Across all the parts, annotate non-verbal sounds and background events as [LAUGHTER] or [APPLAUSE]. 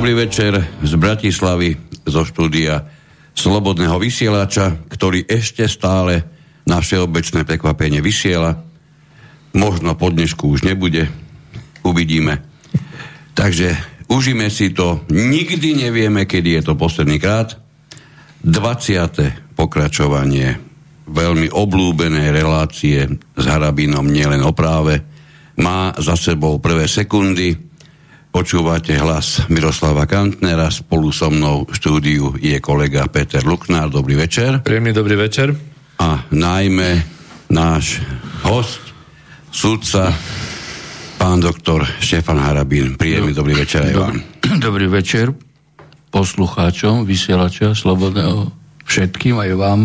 Dobrý večer z Bratislavy, zo štúdia Slobodného vysielača, ktorý ešte stále na všeobecné prekvapenie vysiela. Možno po dnešku už nebude, uvidíme. Takže užíme si to, nikdy nevieme, kedy je to posledný krát. 20. pokračovanie veľmi oblúbenej relácie s Harabinom nielen o práve, má za sebou prvé sekundy, Počúvate hlas Miroslava Kantnera, spolu so mnou v štúdiu je kolega Peter Luknár. Dobrý večer. Príjemný dobrý večer. A najmä náš host, sudca, pán doktor Štefan Harabín. Príjemný dobrý večer aj vám. [CLEARS THROAT] Dobrý večer poslucháčom, vysielača Slobodného, všetkým aj vám,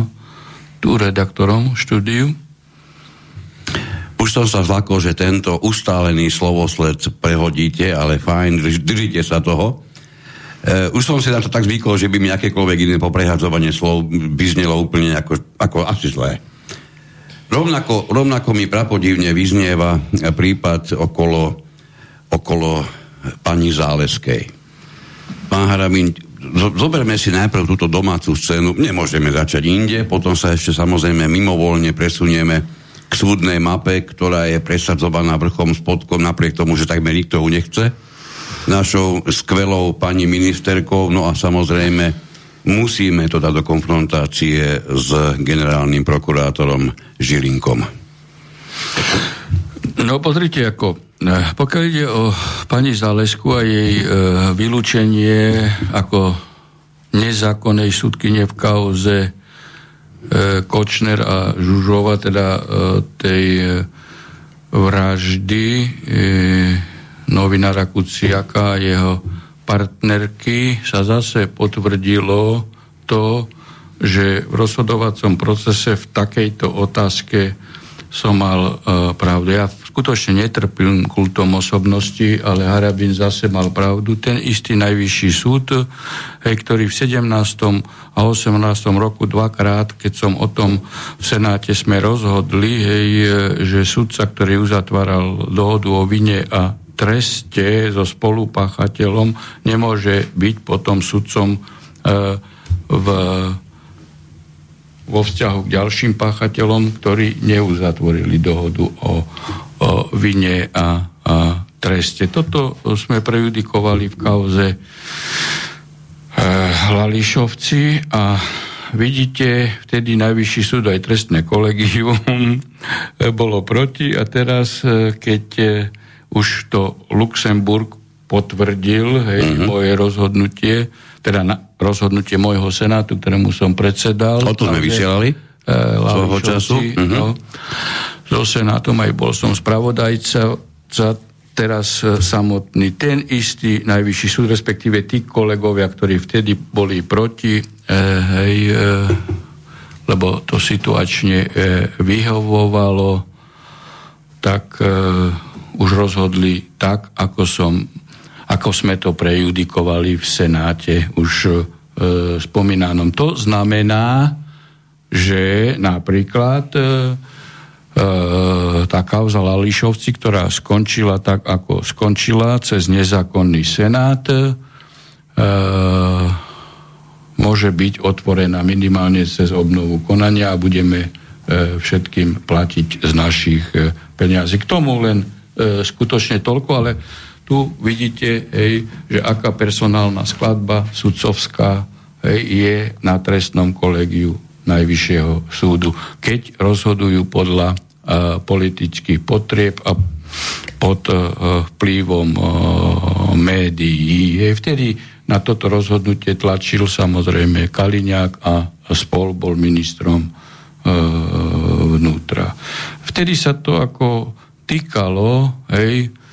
tu redaktorom štúdiu. Už som sa zlakol, že tento ustálený slovosled prehodíte, ale fajn, držite sa toho. Uh, už som si na to tak zvykol, že by mi akékoľvek iné poprehadzovanie slov vyznelo úplne ako, ako asi zlé. Rovnako, rovnako mi prapodivne vyznieva prípad okolo, okolo pani Záleskej. Pán Harabín, zoberme si najprv túto domácu scénu, nemôžeme začať inde, potom sa ešte samozrejme mimovoľne presunieme súdnej mape, ktorá je presadzovaná vrchom spodkom, napriek tomu, že takmer nikto ju nechce, našou skvelou pani ministerkou, no a samozrejme musíme to dať do konfrontácie s generálnym prokurátorom Žilinkom. No pozrite, ako eh, pokiaľ ide o pani Zálesku a jej e, vylúčenie ako nezákonnej súdkyne v kauze Kočner a Žužova, teda e, tej e, vraždy novinára Kuciaka a jeho partnerky sa zase potvrdilo to, že v rozhodovacom procese v takejto otázke som mal pravdu. Ja skutočne netrpím kultom osobnosti, ale Harabin zase mal pravdu. Ten istý najvyšší súd, hej, ktorý v 17. a 18. roku dvakrát, keď som o tom v Senáte sme rozhodli, hej, že sudca, ktorý uzatváral dohodu o vine a treste so spolupáchateľom, nemôže byť potom sudcom e, v vo vzťahu k ďalším páchateľom, ktorí neuzatvorili dohodu o, o vine a, a treste. Toto sme prejudikovali v kauze Hlališovci a vidíte, vtedy najvyšší súd aj trestné kolegium [LAUGHS] bolo proti a teraz, e, keď e, už to Luxemburg potvrdil hej, uh-huh. moje rozhodnutie, teda na, rozhodnutie môjho senátu, ktorému som predsedal. O to sme vysielali? E, času. Uh-huh. No, so Senátom, aj bol som spravodajca za teraz e, samotný ten istý najvyšší súd, respektíve tí kolegovia, ktorí vtedy boli proti, e, hej, e, lebo to situačne vyhovovalo, tak už rozhodli tak, ako som ako sme to prejudikovali v Senáte už spomínanom. To znamená, že napríklad tá kauza Lališovci, ktorá skončila tak, ako skončila, cez nezákonný senát, e, môže byť otvorená minimálne cez obnovu konania a budeme e, všetkým platiť z našich e, peniazí. K tomu len e, skutočne toľko, ale tu vidíte, hej, že aká personálna skladba sudcovská hej, je na trestnom kolegiu Najvyššieho súdu, keď rozhodujú podľa politických potrieb a pod vplyvom médií. Vtedy na toto rozhodnutie tlačil samozrejme Kaliňák a spol bol ministrom vnútra. Vtedy sa to ako týkalo, hej, e,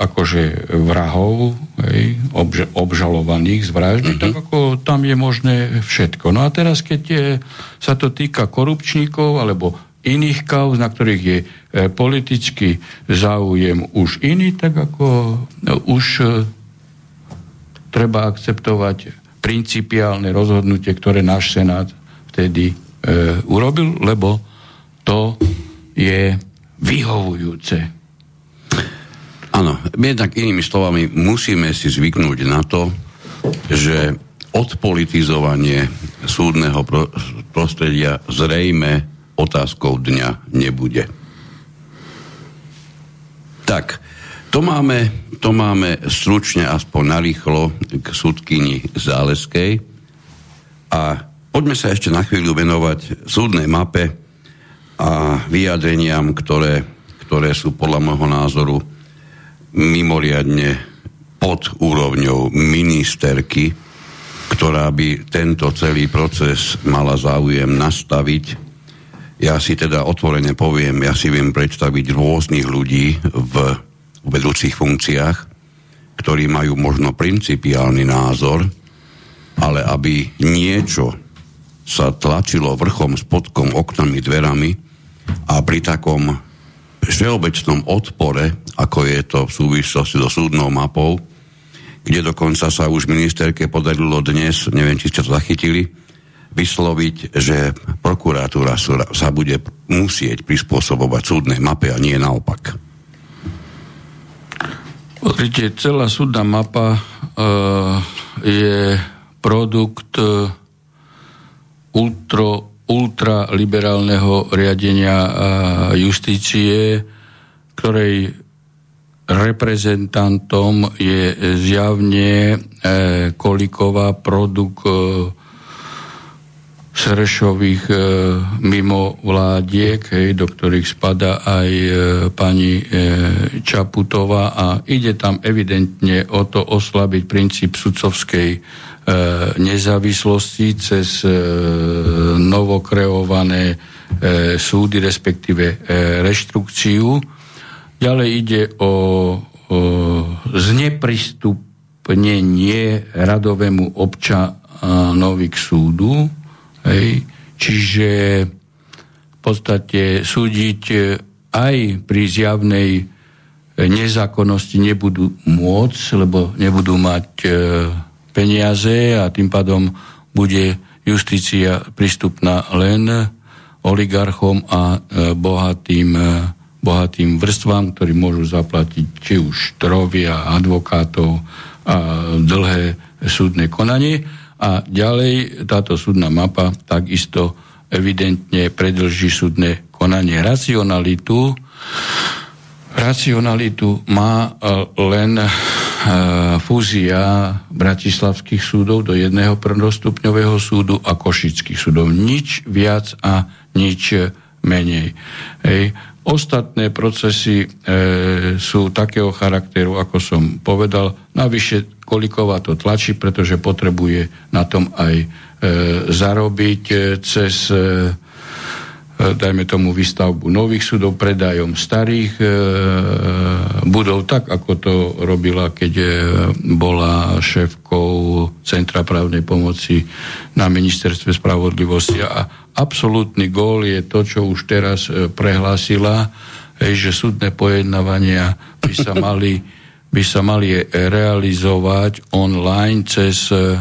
akože vrahov, hej, obž, obžalovaných z vraždy, uh-huh. tak ako tam je možné všetko. No a teraz, keď je, sa to týka korupčníkov alebo iných kauz, na ktorých je e, politický záujem už iný, tak ako no, už e, treba akceptovať principiálne rozhodnutie, ktoré náš Senát vtedy e, urobil, lebo to je vyhovujúce. Áno, jednak inými slovami, musíme si zvyknúť na to, že odpolitizovanie súdneho prostredia zrejme otázkou dňa nebude. Tak, to máme, to máme stručne aspoň narýchlo k súdkyni Záleskej a poďme sa ešte na chvíľu venovať súdnej mape a vyjadreniam, ktoré, ktoré sú podľa môjho názoru mimoriadne pod úrovňou ministerky, ktorá by tento celý proces mala záujem nastaviť. Ja si teda otvorene poviem, ja si viem predstaviť rôznych ľudí v vedúcich funkciách, ktorí majú možno principiálny názor, ale aby niečo sa tlačilo vrchom, spodkom, oknami, dverami a pri takom všeobecnom odpore, ako je to v súvislosti so súdnou mapou, kde dokonca sa už ministerke podarilo dnes, neviem, či ste to zachytili, vysloviť, že prokuratúra sa bude musieť prispôsobovať súdnej mape a nie naopak. Pozrite, celá súdna mapa uh, je produkt uh, ultra, ultraliberálneho riadenia justície, ktorej reprezentantom je zjavne uh, Koliková produkt Srešových e, mimo vládiek, hej, do ktorých spada aj e, pani e, Čaputová. A ide tam evidentne o to oslabiť princíp sudcovskej e, nezávislosti cez e, novokreované e, súdy, respektíve e, reštrukciu. Ďalej ide o, o zneprisstupnenie radovému občanovi k súdu, Hej. Čiže v podstate súdiť e, aj pri zjavnej e, nezákonnosti nebudú môcť, lebo nebudú mať e, peniaze a tým pádom bude justícia prístupná len oligarchom a bohatým, bohatým vrstvám, ktorí môžu zaplatiť či už trovia, advokátov a dlhé súdne konanie a ďalej táto súdna mapa takisto evidentne predlží súdne konanie. Racionalitu, racionalitu má e, len e, fúzia bratislavských súdov do jedného prvostupňového súdu a košických súdov. Nič viac a nič menej. Hej. Ostatné procesy e, sú takého charakteru, ako som povedal. Navyše Koliková to tlačí, pretože potrebuje na tom aj e, zarobiť e, cez e, e dajme tomu výstavbu nových súdov, predajom starých e, budov, tak ako to robila, keď e, bola šéfkou Centra právnej pomoci na ministerstve spravodlivosti. A absolútny gól je to, čo už teraz e, prehlásila, že súdne pojednávania by sa mali, by sa mali realizovať online cez e,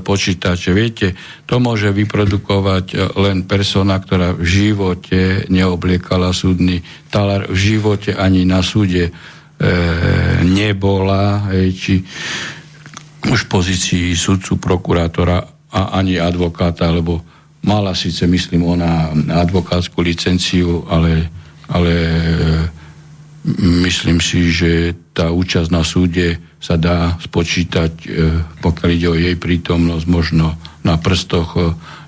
počítače. Viete, to môže vyprodukovať e, len persona, ktorá v živote neobliekala súdny talar, v živote ani na súde nebola, či už v pozícii sudcu, prokurátora a ani advokáta, alebo Mala síce, myslím, ona advokátsku licenciu, ale, ale myslím si, že tá účasť na súde sa dá spočítať, e, pokiaľ ide o jej prítomnosť, možno na prstoch e,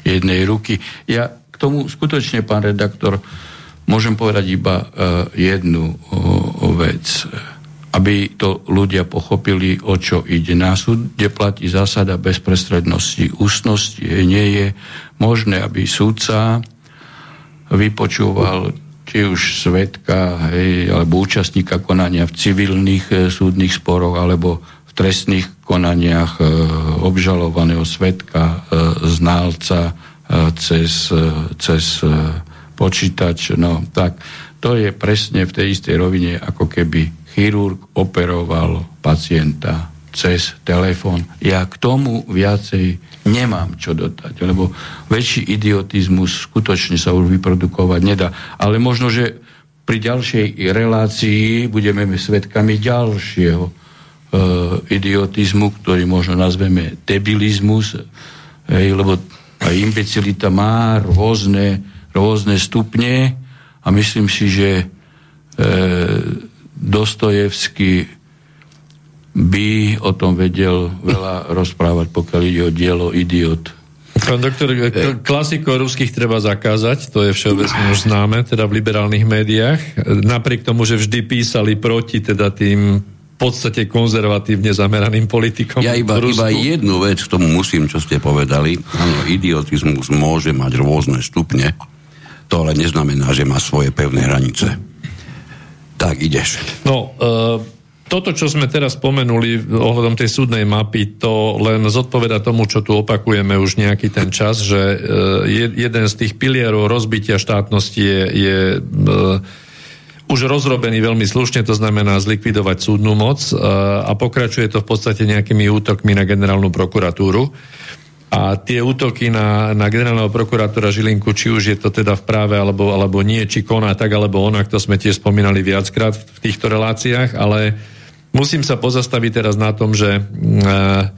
jednej ruky. Ja k tomu skutočne, pán redaktor, môžem povedať iba e, jednu vec aby to ľudia pochopili, o čo ide. Na súde platí zásada bezprestrednosti, ústnosti. Nie je možné, aby súdca vypočúval či už svetka, hej, alebo účastníka konania v civilných e, súdnych sporoch, alebo v trestných konaniach e, obžalovaného svetka, e, ználca e, cez, e, cez e, počítač. No, tak to je presne v tej istej rovine, ako keby chirurg operoval pacienta cez telefón. Ja k tomu viacej nemám čo dodať, lebo väčší idiotizmus skutočne sa už vyprodukovať nedá. Ale možno, že pri ďalšej relácii budeme svetkami ďalšieho e, idiotizmu, ktorý možno nazveme debilizmus, hej, lebo imbecilita má rôzne, rôzne stupne a myslím si, že e, Dostojevský by o tom vedel veľa rozprávať, pokiaľ ide o dielo Idiot. Pán doktor, klasiko ruských treba zakázať, to je všeobecne už známe, teda v liberálnych médiách. Napriek tomu, že vždy písali proti teda tým v podstate konzervatívne zameraným politikom. Ja iba, iba jednu vec k tomu musím, čo ste povedali. Áno, idiotizmus môže mať rôzne stupne. To ale neznamená, že má svoje pevné hranice. Tak, ideš. No, uh toto, čo sme teraz spomenuli ohľadom tej súdnej mapy, to len zodpoveda tomu, čo tu opakujeme už nejaký ten čas, že e, jeden z tých pilierov rozbitia štátnosti je, je e, už rozrobený veľmi slušne, to znamená zlikvidovať súdnu moc e, a pokračuje to v podstate nejakými útokmi na generálnu prokuratúru. A tie útoky na, na generálneho prokurátora Žilinku, či už je to teda v práve alebo, alebo nie, či koná tak alebo onak, to sme tiež spomínali viackrát v týchto reláciách, ale Musím sa pozastaviť teraz na tom, že uh,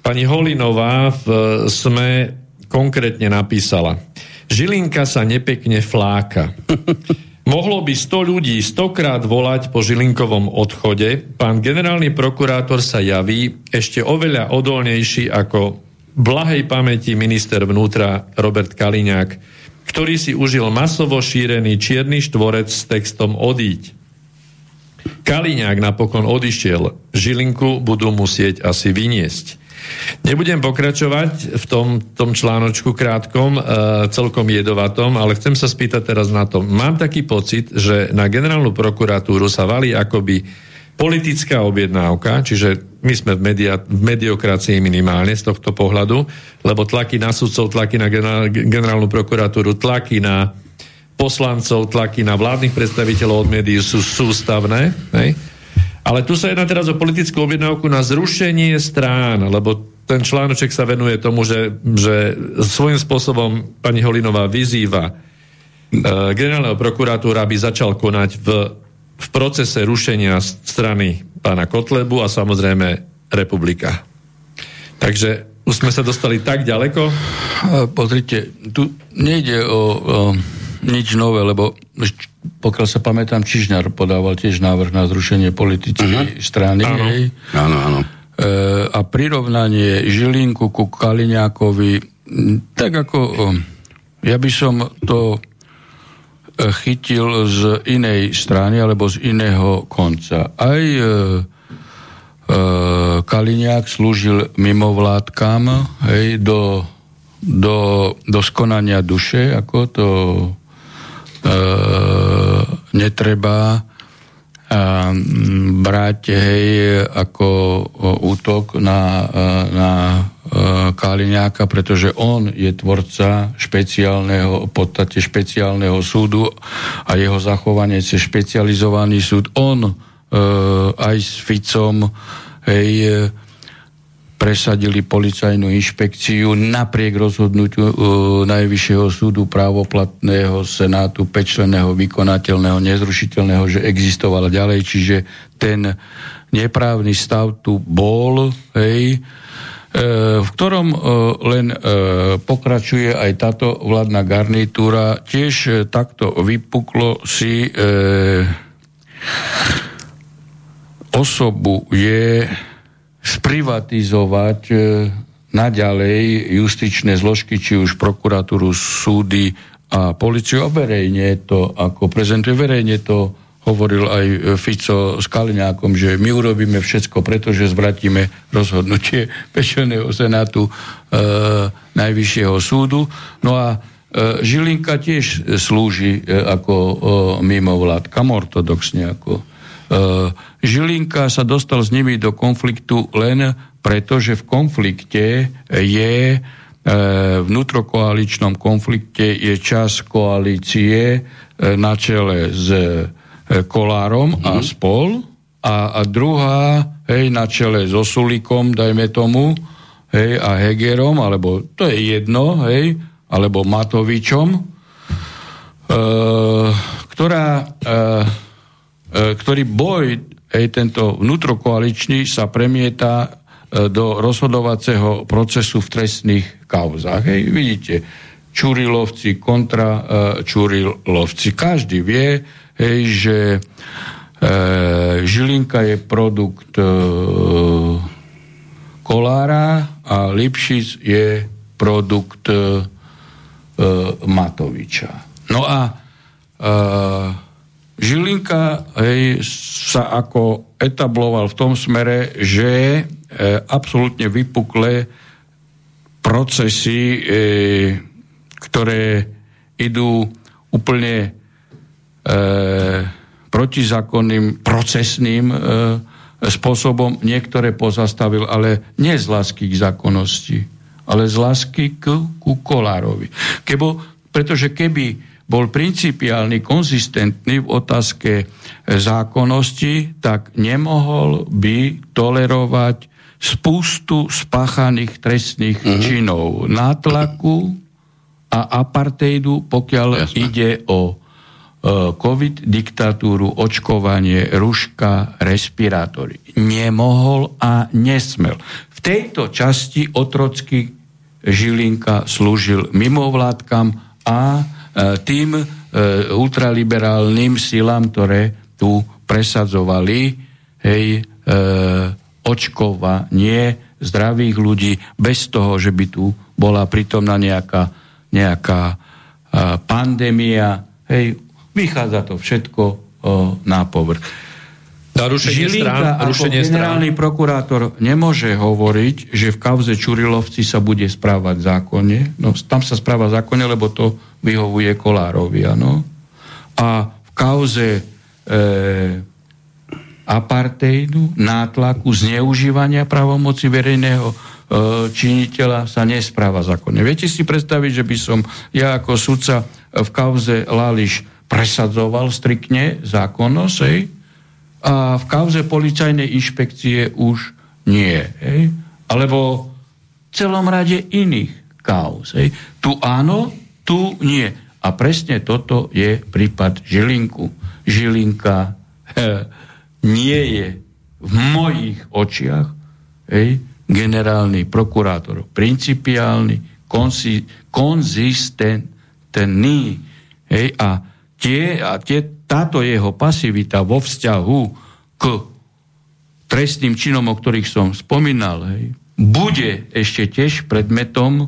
pani Holinová v SME konkrétne napísala Žilinka sa nepekne fláka. Mohlo by 100 ľudí stokrát volať po Žilinkovom odchode. Pán generálny prokurátor sa javí ešte oveľa odolnejší ako blahej pamäti minister vnútra Robert Kaliňák, ktorý si užil masovo šírený čierny štvorec s textom odíť. Kaliňák napokon odišiel. Žilinku budú musieť asi vyniesť. Nebudem pokračovať v tom, tom článočku krátkom, e, celkom jedovatom, ale chcem sa spýtať teraz na to. Mám taký pocit, že na generálnu prokuratúru sa valí akoby politická objednávka, čiže my sme v, media, v mediokracii minimálne z tohto pohľadu, lebo tlaky na sudcov, tlaky na generálnu prokuratúru, tlaky na poslancov, tlaky na vládnych predstaviteľov od médií sú sústavné. Hej? Ale tu sa jedná teraz o politickú objednávku na zrušenie strán, lebo ten článoček sa venuje tomu, že, že svojím spôsobom pani Holinová vyzýva e, generálneho prokuratúra, aby začal konať v, v procese rušenia strany pána Kotlebu a samozrejme republika. Takže už sme sa dostali tak ďaleko? Pozrite, tu nejde o, o nič nové, lebo pokiaľ sa pamätám, Čižňar podával tiež návrh na zrušenie politickej uh-huh. strany. Áno. Hej. áno, áno. E, a prirovnanie Žilinku ku Kaliňákovi, tak ako ja by som to chytil z inej strany alebo z iného konca. Aj e, e, Kaliňák slúžil mimovládkam hej, do, do, do skonania duše, ako to E, netreba e, brať hej, ako útok na, e, na Kaliňáka, pretože on je tvorca špeciálneho, v podstate špeciálneho súdu a jeho zachovanie cez špecializovaný súd. On e, aj s Ficom hej, presadili policajnú inšpekciu napriek rozhodnutiu Najvyššieho súdu právoplatného senátu pečleného, vykonateľného, nezrušiteľného, že existovala ďalej, čiže ten neprávny stav tu bol, hej, v ktorom e, len e, pokračuje aj táto vládna garnitúra. Tiež takto vypuklo si osobu je sprivatizovať e, naďalej justičné zložky, či už prokuratúru, súdy a policiu a verejne to, ako prezentuje verejne to hovoril aj Fico s Kaliňákom, že my urobíme všetko, pretože zvratíme rozhodnutie [LAUGHS] Pešeného senátu e, Najvyššieho súdu. No a e, Žilinka tiež slúži e, ako e, mimovládka, ortodoxne ako E, Žilinka sa dostal s nimi do konfliktu len preto, že v konflikte je e, vnútrokoaličnom konflikte je čas koalície e, na čele s Kolárom mm-hmm. a mhm. spol a, a druhá hej, na čele so Sulikom, dajme tomu, hej, a Hegerom, alebo to je jedno, hej, alebo Matovičom, ktorá, ktorý boj, hej, tento vnútrokoaličný sa premieta do rozhodovacieho procesu v trestných kauzách. Hej, vidíte, Čurilovci kontra uh, Čurilovci. Každý vie, hej, že uh, Žilinka je produkt uh, Kolára a Lipšic je produkt uh, Matoviča. No a uh, Žilinka hej, sa ako etabloval v tom smere, že e, absolútne vypuklé procesy e, ktoré idú úplne e, protizákonným, procesným e, spôsobom. Niektoré pozastavil, ale nie z lásky k zákonnosti, ale z lásky k, ku Kolárovi. Kebo, pretože keby bol principiálny, konzistentný v otázke zákonnosti, tak nemohol by tolerovať spustu spáchaných trestných mm-hmm. činov nátlaku, a apartheidu, pokiaľ Jasne. ide o e, COVID, diktatúru, očkovanie, ruška, respirátory. Nemohol a nesmel. V tejto časti otrocky Žilinka slúžil mimovládkam a e, tým e, ultraliberálnym silám, ktoré tu presadzovali hej, e, očkovanie zdravých ľudí bez toho, že by tu bola pritomná nejaká nejaká pandémia, hej, vychádza to všetko na povrch. Rušenie Žilinka strán, ako rušenie generálny strán. prokurátor nemôže hovoriť, že v kauze Čurilovci sa bude správať zákonne. No, tam sa správa zákonne, lebo to vyhovuje Kolárovi, ano. A v kauze e, apartheidu, nátlaku, zneužívania pravomoci verejného E, činiteľa sa nespráva zákonne. Viete si predstaviť, že by som ja ako sudca v kauze Lališ presadzoval striktne zákonnosť, hej? a v kauze policajnej inšpekcie už nie. Hej? Alebo v celom rade iných kauz. Hej? Tu áno, tu nie. A presne toto je prípad Žilinku. Žilinka he, nie je v mojich očiach hej, generálny prokurátor principiálny, konzi, konzistentný. Hej, a, tie, a tie, táto jeho pasivita vo vzťahu k trestným činom, o ktorých som spomínal, hej, bude ešte tiež predmetom e,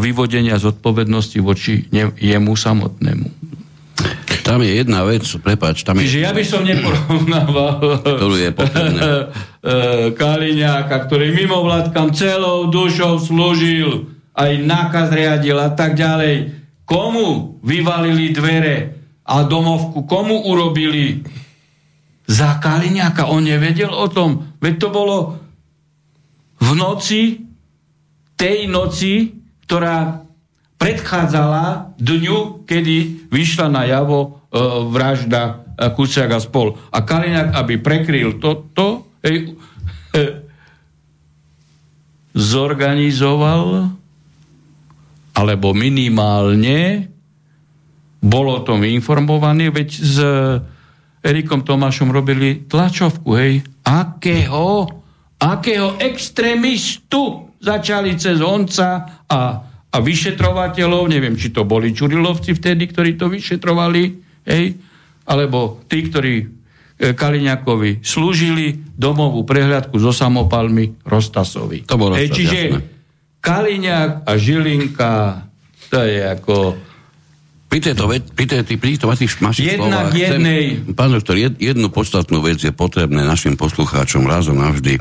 vyvodenia zodpovednosti voči ne, jemu samotnému. Tam je jedna vec, prepáč. Tam Čiže je... ja by som neporovnával ktorú je potrebné. [LAUGHS] Kaliňáka, ktorý mimo vládkam celou dušou slúžil, aj nákaz riadil a tak ďalej. Komu vyvalili dvere a domovku, komu urobili? Za Kaliňáka. On nevedel o tom. Veď to bolo v noci, tej noci, ktorá predchádzala dňu, kedy vyšla na javo E, vražda e, Kuciak a spol. A Kaliňák, aby prekryl toto, hej, zorganizoval alebo minimálne bolo o tom informovaný, veď s Erikom Tomášom robili tlačovku, hej, akého, akého extrémistu začali cez onca a, a vyšetrovateľov, neviem, či to boli Čurilovci vtedy, ktorí to vyšetrovali, Hej? Alebo tí, ktorí e, Kaliňakovi slúžili domovú prehľadku so samopalmi Rostasovi. To bolo Hej, čiže jasné. Kaliňák a Žilinka, to je ako... Pri tejto, pri tejto, pri tejto vašich slovách jednej... Chcem, pán doktor, jed, jednu podstatnú vec je potrebné našim poslucháčom razom navždy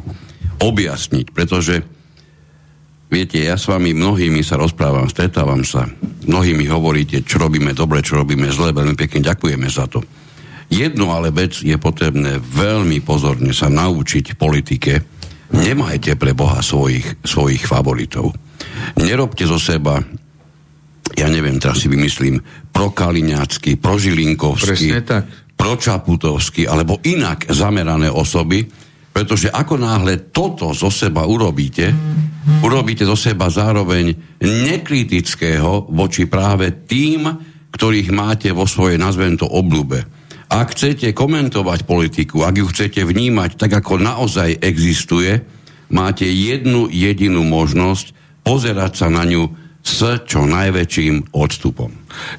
objasniť, pretože Viete, ja s vami mnohými sa rozprávam, stretávam sa, mnohými hovoríte, čo robíme dobre, čo robíme zle, veľmi pekne ďakujeme za to. Jednu ale vec je potrebné veľmi pozorne sa naučiť politike. Nemajte pre Boha svojich, svojich favoritov. Nerobte zo seba, ja neviem, teraz si vymyslím, prokaliňácky, prožilinkovský, pročaputovský, alebo inak zamerané osoby, pretože ako náhle toto zo seba urobíte, urobíte zo seba zároveň nekritického voči práve tým ktorých máte vo svojej, nazvem to, obľúbe. Ak chcete komentovať politiku, ak ju chcete vnímať tak, ako naozaj existuje, máte jednu jedinú možnosť pozerať sa na ňu s čo najväčším odstupom.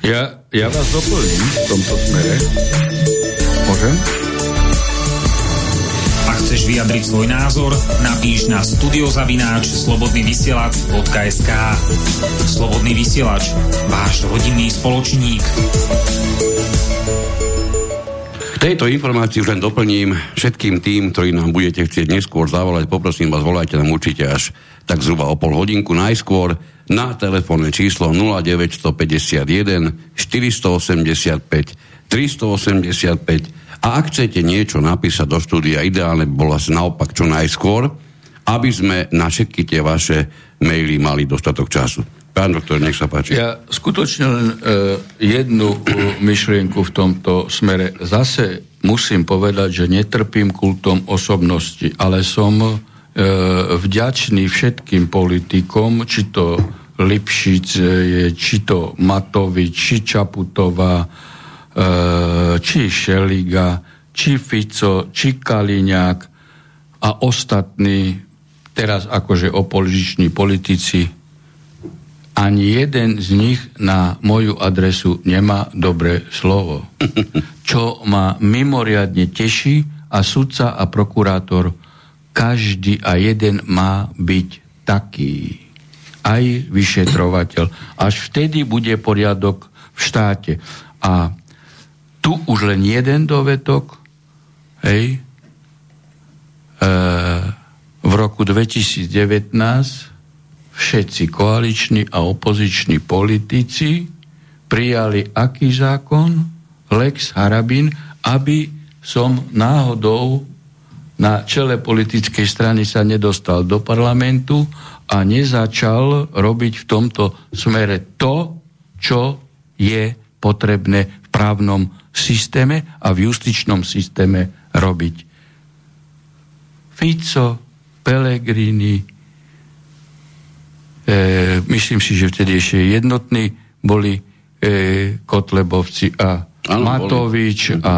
Ja, ja vás doplním v tomto smere. Môžem? chceš vyjadriť svoj názor, napíš na studiozavináč slobodnyvysielac.sk Slobodný vysielač, váš rodinný spoločník. K tejto informácii už len doplním všetkým tým, ktorí nám budete chcieť neskôr zavolať, poprosím vás, volajte nám určite až tak zhruba o pol hodinku najskôr na telefónne číslo 0951 485 385 a ak chcete niečo napísať do štúdia, ideálne by bolo asi naopak čo najskôr, aby sme na všetky tie vaše maily mali dostatok času. Pán doktor, nech sa páči. Ja skutočne len e, jednu e, myšlienku v tomto smere. Zase musím povedať, že netrpím kultom osobnosti, ale som e, vďačný všetkým politikom, či to Lipšic je, či to Matovič, či Čaputová, E, či Šeliga, či Fico, či Kaliňák a ostatní, teraz akože opoziční politici, ani jeden z nich na moju adresu nemá dobré slovo. Čo ma mimoriadne teší a sudca a prokurátor, každý a jeden má byť taký. Aj vyšetrovateľ. Až vtedy bude poriadok v štáte. A tu už len jeden dovetok, hej, e, v roku 2019 všetci koaliční a opoziční politici prijali aký zákon? Lex Harabin, aby som náhodou na čele politickej strany sa nedostal do parlamentu a nezačal robiť v tomto smere to, čo je potrebné v právnom systéme a v justičnom systéme robiť. Fico, Pellegrini, e, myslím si, že vtedy ešte jednotní boli e, Kotlebovci a ano, Matovič boli. a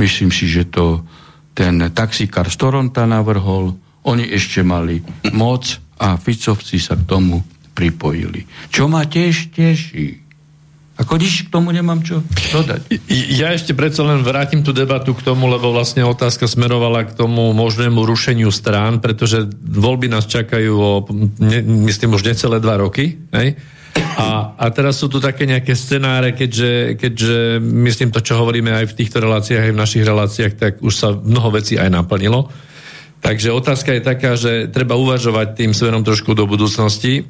myslím si, že to ten taxikár z Toronta navrhol. Oni ešte mali moc a Ficovci sa k tomu pripojili. Čo ma tiež teší, ako nič k tomu nemám čo dodať. Ja ešte predsa len vrátim tú debatu k tomu, lebo vlastne otázka smerovala k tomu možnému rušeniu strán, pretože voľby nás čakajú o, ne, myslím, už necelé dva roky. Hej? A, a teraz sú tu také nejaké scenáre, keďže, keďže myslím to, čo hovoríme aj v týchto reláciách, aj v našich reláciách, tak už sa mnoho vecí aj naplnilo. Takže otázka je taká, že treba uvažovať tým smerom trošku do budúcnosti, e,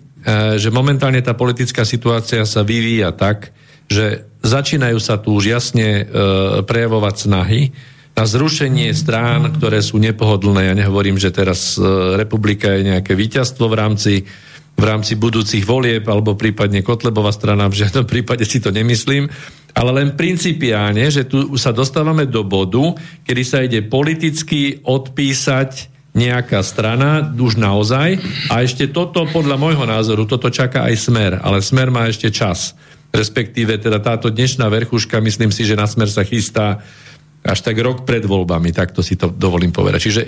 že momentálne tá politická situácia sa vyvíja tak, že začínajú sa tu už jasne e, prejavovať snahy na zrušenie strán, ktoré sú nepohodlné. Ja nehovorím, že teraz e, republika je nejaké víťazstvo v rámci, v rámci budúcich volieb, alebo prípadne Kotlebová strana, v žiadnom [LAUGHS] prípade si to nemyslím, ale len principiálne, že tu sa dostávame do bodu, kedy sa ide politicky odpísať nejaká strana, už naozaj. A ešte toto, podľa môjho názoru, toto čaká aj smer, ale smer má ešte čas respektíve teda táto dnešná verchuška, myslím si, že na smer sa chystá až tak rok pred voľbami, takto si to dovolím povedať. Čiže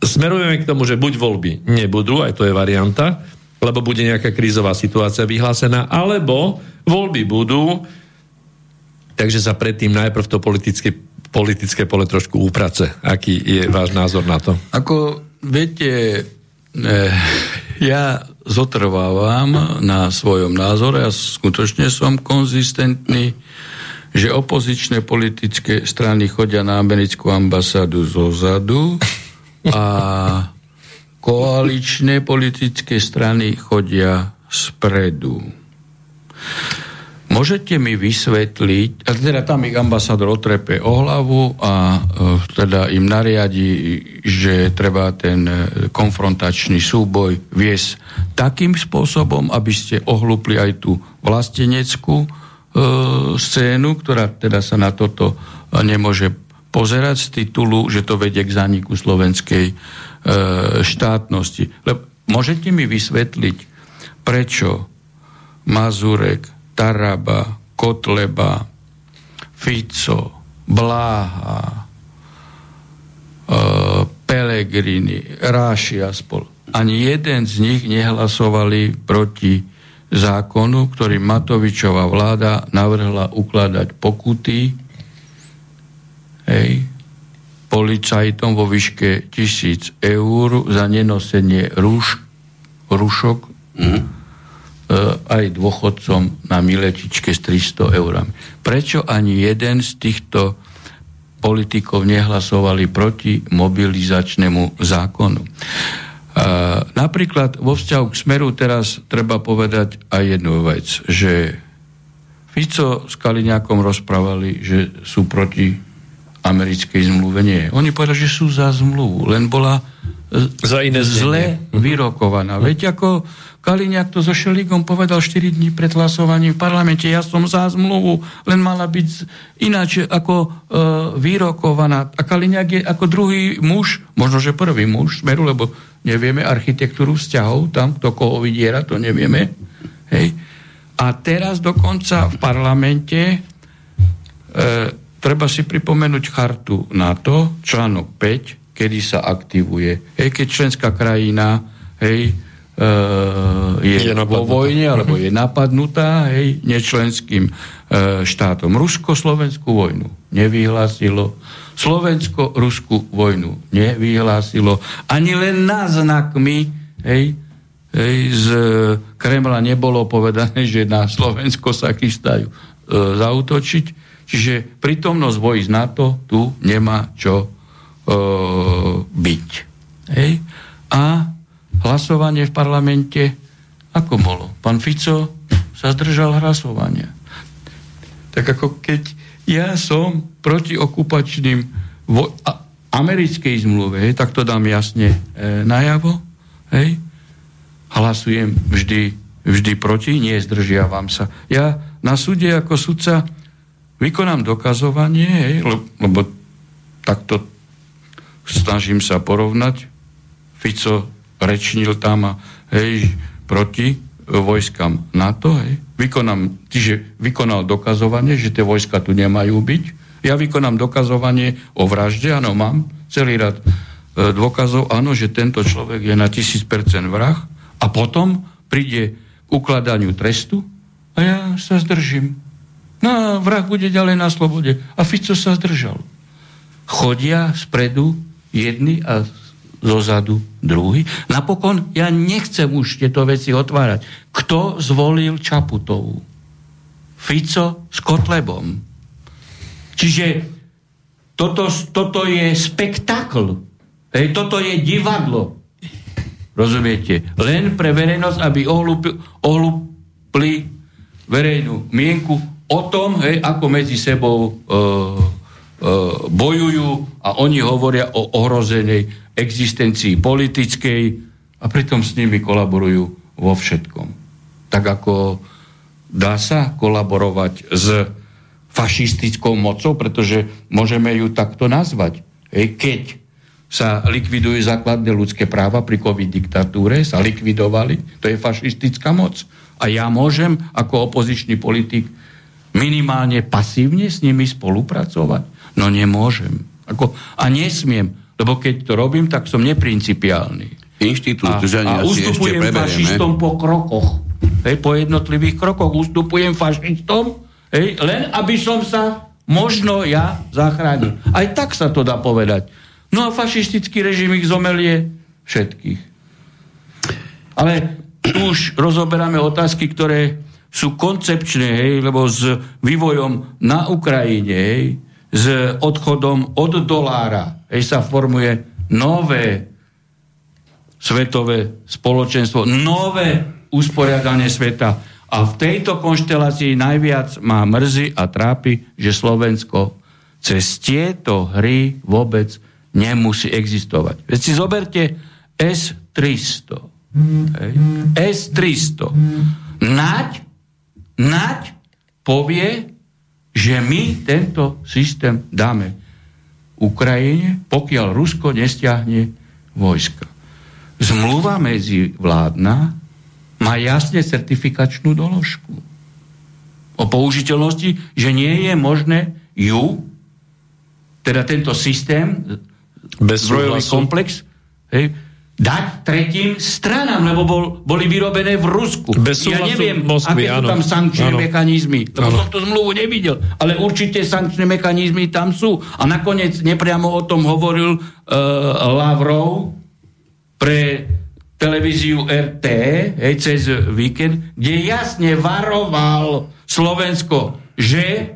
smerujeme k tomu, že buď voľby nebudú, aj to je varianta, lebo bude nejaká krízová situácia vyhlásená, alebo voľby budú, takže sa predtým najprv to politické, politické pole trošku úprace. Aký je váš názor na to? Ako viete, eh, ja zotrvávam na svojom názore a skutočne som konzistentný, že opozičné politické strany chodia na americkú ambasádu zo zadu a koaličné politické strany chodia spredu. Môžete mi vysvetliť, teda tam ich ambasádor otrepe o hlavu a e, teda im nariadi, že treba ten e, konfrontačný súboj viesť takým spôsobom, aby ste ohlúpli aj tú vlasteneckú e, scénu, ktorá teda sa na toto nemôže pozerať z titulu, že to vedie k zániku slovenskej e, štátnosti. Lebo môžete mi vysvetliť, prečo Mazurek Taraba, Kotleba, Fico, Bláha, e, Pelegrini, Rášia spol. Ani jeden z nich nehlasovali proti zákonu, ktorý Matovičová vláda navrhla ukladať pokuty hej, policajtom vo výške tisíc eur za nenosenie rúš, rúšok mm. E, aj dôchodcom na miletičke s 300 eurami. Prečo ani jeden z týchto politikov nehlasovali proti mobilizačnému zákonu? E, napríklad vo vzťahu k Smeru teraz treba povedať aj jednu vec, že Fico s Kaliňákom rozprávali, že sú proti americkej zmluve nie. Oni povedali, že sú za zmluvu, len bola e, za iné zle mhm. vyrokovaná. Veď ako Kaliňák to so Šelíkom povedal 4 dní pred hlasovaním v parlamente, ja som za zmluvu, len mala byť ináč ako e, vyrokovaná. A Kaliňák je ako druhý muž, možno, že prvý muž Smeru, lebo nevieme architektúru vzťahov, tam kto koho vydiera, to nevieme. Hej. A teraz dokonca v parlamente e, treba si pripomenúť chartu NATO, článok 5, kedy sa aktivuje. Hej, keď členská krajina hej, e, je, je vo vojne alebo je napadnutá hej, nečlenským e, štátom. Rusko-Slovenskú vojnu nevyhlásilo. Slovensko-Ruskú vojnu nevyhlásilo. Ani len náznakmi hej, hej, z Kremla nebolo povedané, že na Slovensko sa chystajú e, zautočiť Čiže prítomnosť vojsk NATO tu nemá čo e, byť. Hej? A hlasovanie v parlamente, ako bolo? Pán Fico sa zdržal hlasovania. Tak ako keď ja som proti okupačným vo- a, americkej zmluve, hej, tak to dám jasne e, najavo, hej, hlasujem vždy, vždy proti, nie zdržiavam sa. Ja na súde ako sudca vykonám dokazovanie, hej, lebo takto snažím sa porovnať. Fico rečnil tam hej, proti vojskám NATO, hej. Vykonám, čiže vykonal dokazovanie, že tie vojska tu nemajú byť. Ja vykonám dokazovanie o vražde, áno, mám celý rad e, dôkazov, áno, že tento človek je na 1000% vrah a potom príde k ukladaniu trestu a ja sa zdržím. No a vrah bude ďalej na slobode. A Fico sa zdržal. Chodia spredu jedni a zozadu druhý. Napokon ja nechcem už tieto veci otvárať. Kto zvolil Čaputovú? Fico s Kotlebom. Čiže toto, toto je spektakl. Hej, toto je divadlo. Rozumiete? Len pre verejnosť, aby ohlupli verejnú mienku o tom, hej, ako medzi sebou e, bojujú a oni hovoria o ohrozenej existencii politickej a pritom s nimi kolaborujú vo všetkom. Tak ako dá sa kolaborovať s fašistickou mocou, pretože môžeme ju takto nazvať. Hej, keď sa likvidujú základné ľudské práva pri COVID diktatúre, sa likvidovali, to je fašistická moc. A ja môžem ako opozičný politik minimálne pasívne s nimi spolupracovať? No nemôžem. Ako, a nesmiem, lebo keď to robím, tak som neprincipiálny. Inštitút a, a ustupujem fašistom po krokoch. Hej, po jednotlivých krokoch ustupujem fašistom, hej, len aby som sa možno ja zachránil. Aj tak sa to dá povedať. No a fašistický režim ich zomelie všetkých. Ale tu už rozoberáme otázky, ktoré sú koncepčné, hej, lebo s vývojom na Ukrajine, hej, s odchodom od dolára, hej, sa formuje nové svetové spoločenstvo, nové usporiadanie sveta. A v tejto konštelácii najviac má mrzí a trápi, že Slovensko cez tieto hry vôbec nemusí existovať. Veď si zoberte S-300. Hej. S-300. Nať Naď povie, že my tento systém dáme Ukrajine, pokiaľ Rusko nestiahne vojska. Zmluva medzi vládna má jasne certifikačnú doložku. o použiteľnosti, že nie je možné ju, teda tento systém, Bez zbrojový komplex, hej, dať tretím stranám, lebo bol, boli vyrobené v Rusku. Bez ja neviem, Moskvy, aké sú áno. tam sankčné Áno. mechanizmy, lebo Áno. som tú zmluvu nevidel, ale určite sankčné mechanizmy tam sú. A nakoniec nepriamo o tom hovoril uh, Lavrov pre televíziu RT hej, cez víkend, kde jasne varoval Slovensko, že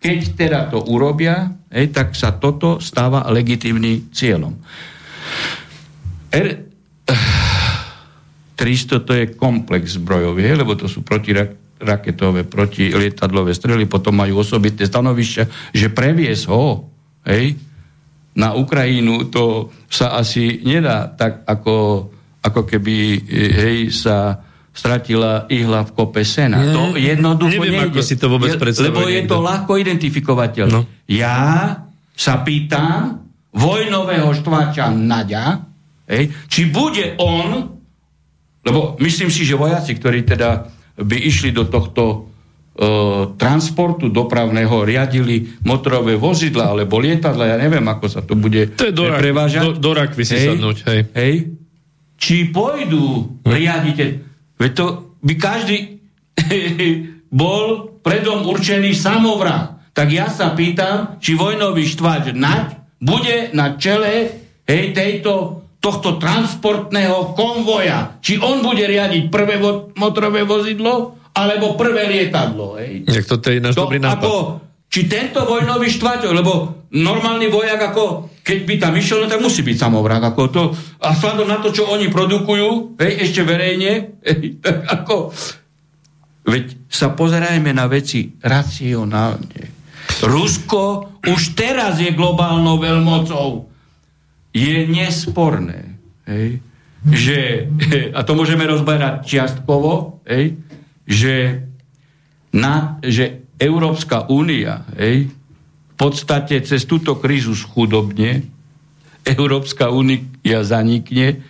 keď teda to urobia, hej, tak sa toto stáva legitimným cieľom. R... [SIGHS] 300 to je komplex zbrojový, hej, lebo to sú protiraketové, protilietadlové strely, potom majú osobitné stanovišťa, že previesť ho hej, na Ukrajinu, to sa asi nedá tak, ako, ako keby hej, sa stratila ihla v kope sena. Nie, to jednoducho neviem, nejde. ako si to vôbec Je- predstavuje Lebo je to ľahko identifikovateľné. No. Ja sa pýtam vojnového štváča Naďa, hej, či bude on, lebo myslím si, že vojaci, ktorí teda by išli do tohto e, transportu dopravného, riadili motorové vozidla alebo lietadla, ja neviem, ako sa to bude To je do, rak, prevážať. do, do rakvy si sadnúť, hej. Hej. Či pôjdu riadite, veď to by každý [LAUGHS] bol predom určený samovrah. Tak ja sa pýtam, či vojnový štváč Naď bude na čele hej, tejto, tohto transportného konvoja. Či on bude riadiť prvé vo, motorové vozidlo, alebo prvé lietadlo. Hej. Jak to je náš To dobrý nápad. ako, či tento vojnový štváč, lebo normálny vojak, ako, keď by tam išiel, no tak musí byť samovrah. Ako to, a vzhľadom na to, čo oni produkujú, hej, ešte verejne, [LAUGHS] hej, tak ako, veď sa pozerajme na veci racionálne. Rusko už teraz je globálnou veľmocou. Je nesporné, hej, že, a to môžeme rozberať čiastkovo, hej, že, na, že Európska únia hej, v podstate cez túto krízu schudobne, Európska únia zanikne,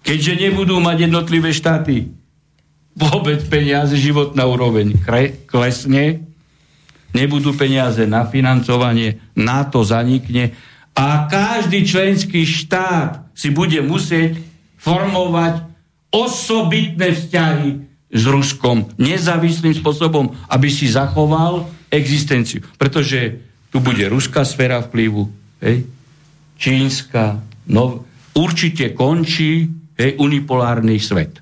keďže nebudú mať jednotlivé štáty vôbec peniaze, životná úroveň kre- klesne, nebudú peniaze na financovanie, NATO zanikne a každý členský štát si bude musieť formovať osobitné vzťahy s Ruskom nezávislým spôsobom, aby si zachoval existenciu. Pretože tu bude ruská sféra vplyvu, hej, čínska, no, určite končí hej, unipolárny svet.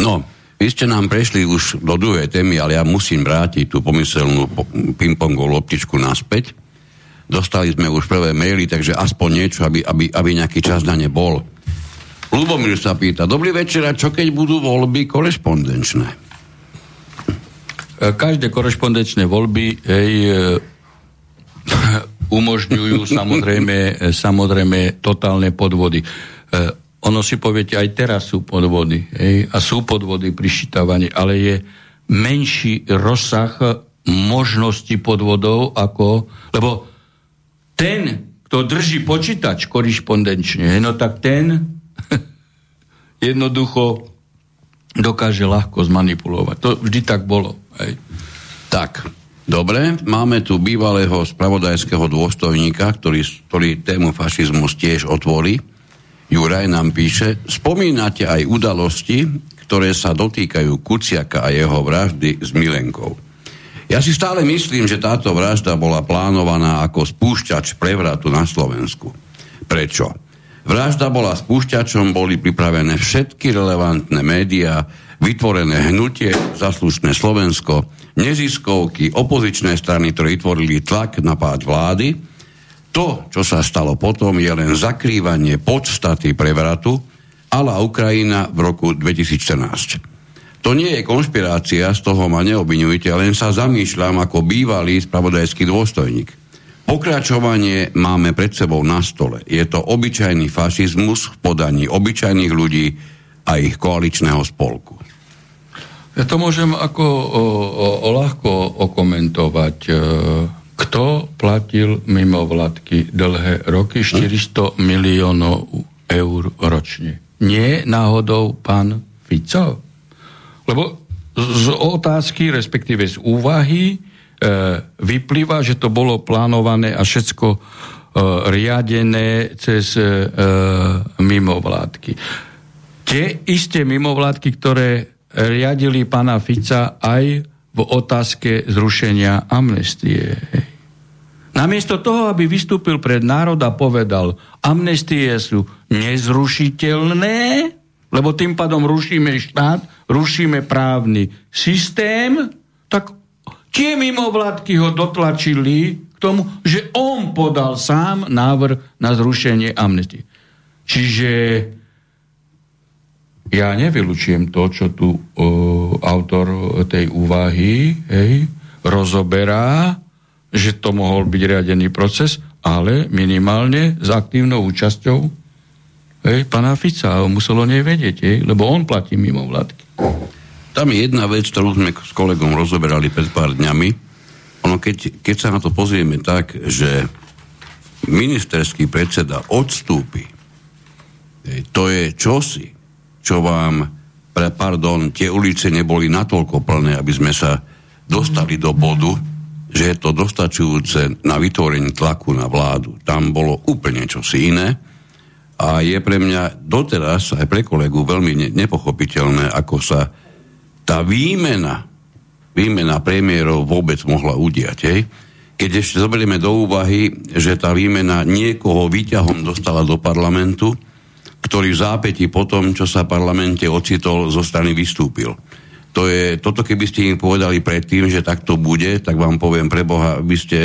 No, vy ste nám prešli už do druhej témy, ale ja musím vrátiť tú pomyselnú po- pingpongovú loptičku naspäť. Dostali sme už prvé maily, takže aspoň niečo, aby, aby, aby nejaký čas na ne bol. Lubomír sa pýta, dobrý večer, a čo keď budú voľby korešpondenčné? E, Každé korešpondenčné voľby hej, e, [LAUGHS] umožňujú samozrejme, e, samozrejme totálne podvody. Ono si poviete, aj teraz sú podvody. Hej, a sú podvody pri ščítavaní, ale je menší rozsah možnosti podvodov ako... Lebo ten, kto drží počítač korešpondenčne, no tak ten [LAUGHS] jednoducho dokáže ľahko zmanipulovať. To vždy tak bolo. Hej. Tak, dobre, máme tu bývalého spravodajského dôstojníka, ktorý, ktorý tému fašizmus tiež otvorí. Juraj nám píše, spomínate aj udalosti, ktoré sa dotýkajú Kuciaka a jeho vraždy s Milenkou. Ja si stále myslím, že táto vražda bola plánovaná ako spúšťač prevratu na Slovensku. Prečo? Vražda bola spúšťačom, boli pripravené všetky relevantné médiá, vytvorené hnutie, zaslušné Slovensko, neziskovky, opozičné strany, ktoré tvorili tlak na pád vlády. To, čo sa stalo potom, je len zakrývanie podstaty prevratu ala Ukrajina v roku 2014. To nie je konšpirácia, z toho ma neobvinujte, len sa zamýšľam ako bývalý spravodajský dôstojník. Pokračovanie máme pred sebou na stole. Je to obyčajný fašizmus v podaní obyčajných ľudí a ich koaličného spolku. Ja to môžem ako o, o, ľahko okomentovať. E, Kto platil mimo vládky dlhé roky 400 miliónov eur ročne? Nie náhodou pán Fico? Lebo z otázky, respektíve z úvahy, e, vyplýva, že to bolo plánované a všetko e, riadené cez e, mimovládky. Tie isté mimovládky, ktoré riadili pána Fica aj v otázke zrušenia amnestie. Namiesto toho, aby vystúpil pred národ a povedal, amnestie sú nezrušiteľné, lebo tým pádom rušíme štát, rušíme právny systém, tak tie mimovládky ho dotlačili k tomu, že on podal sám návrh na zrušenie amnestie. Čiže ja nevylučujem to, čo tu uh, autor tej úvahy hej, rozoberá, že to mohol byť riadený proces, ale minimálne s aktívnou účasťou hej, pana Fica, a muselo nej vedieť, hej, lebo on platí mimo vládky. Tam je jedna vec, ktorú sme s kolegom rozoberali pred pár dňami. Ono, keď, keď sa na to pozrieme tak, že ministerský predseda odstúpi, to je čosi, čo vám, pre, pardon, tie ulice neboli natoľko plné, aby sme sa dostali do bodu, že je to dostačujúce na vytvorenie tlaku na vládu. Tam bolo úplne čosi iné a je pre mňa doteraz aj pre kolegu veľmi nepochopiteľné, ako sa tá výmena, výmena premiérov vôbec mohla udiať. Hej? Keď ešte zoberieme do úvahy, že tá výmena niekoho výťahom dostala do parlamentu, ktorý v zápäti po tom, čo sa v parlamente ocitol, zo strany vystúpil. To je, toto keby ste im povedali predtým, že takto bude, tak vám poviem pre Boha, vy ste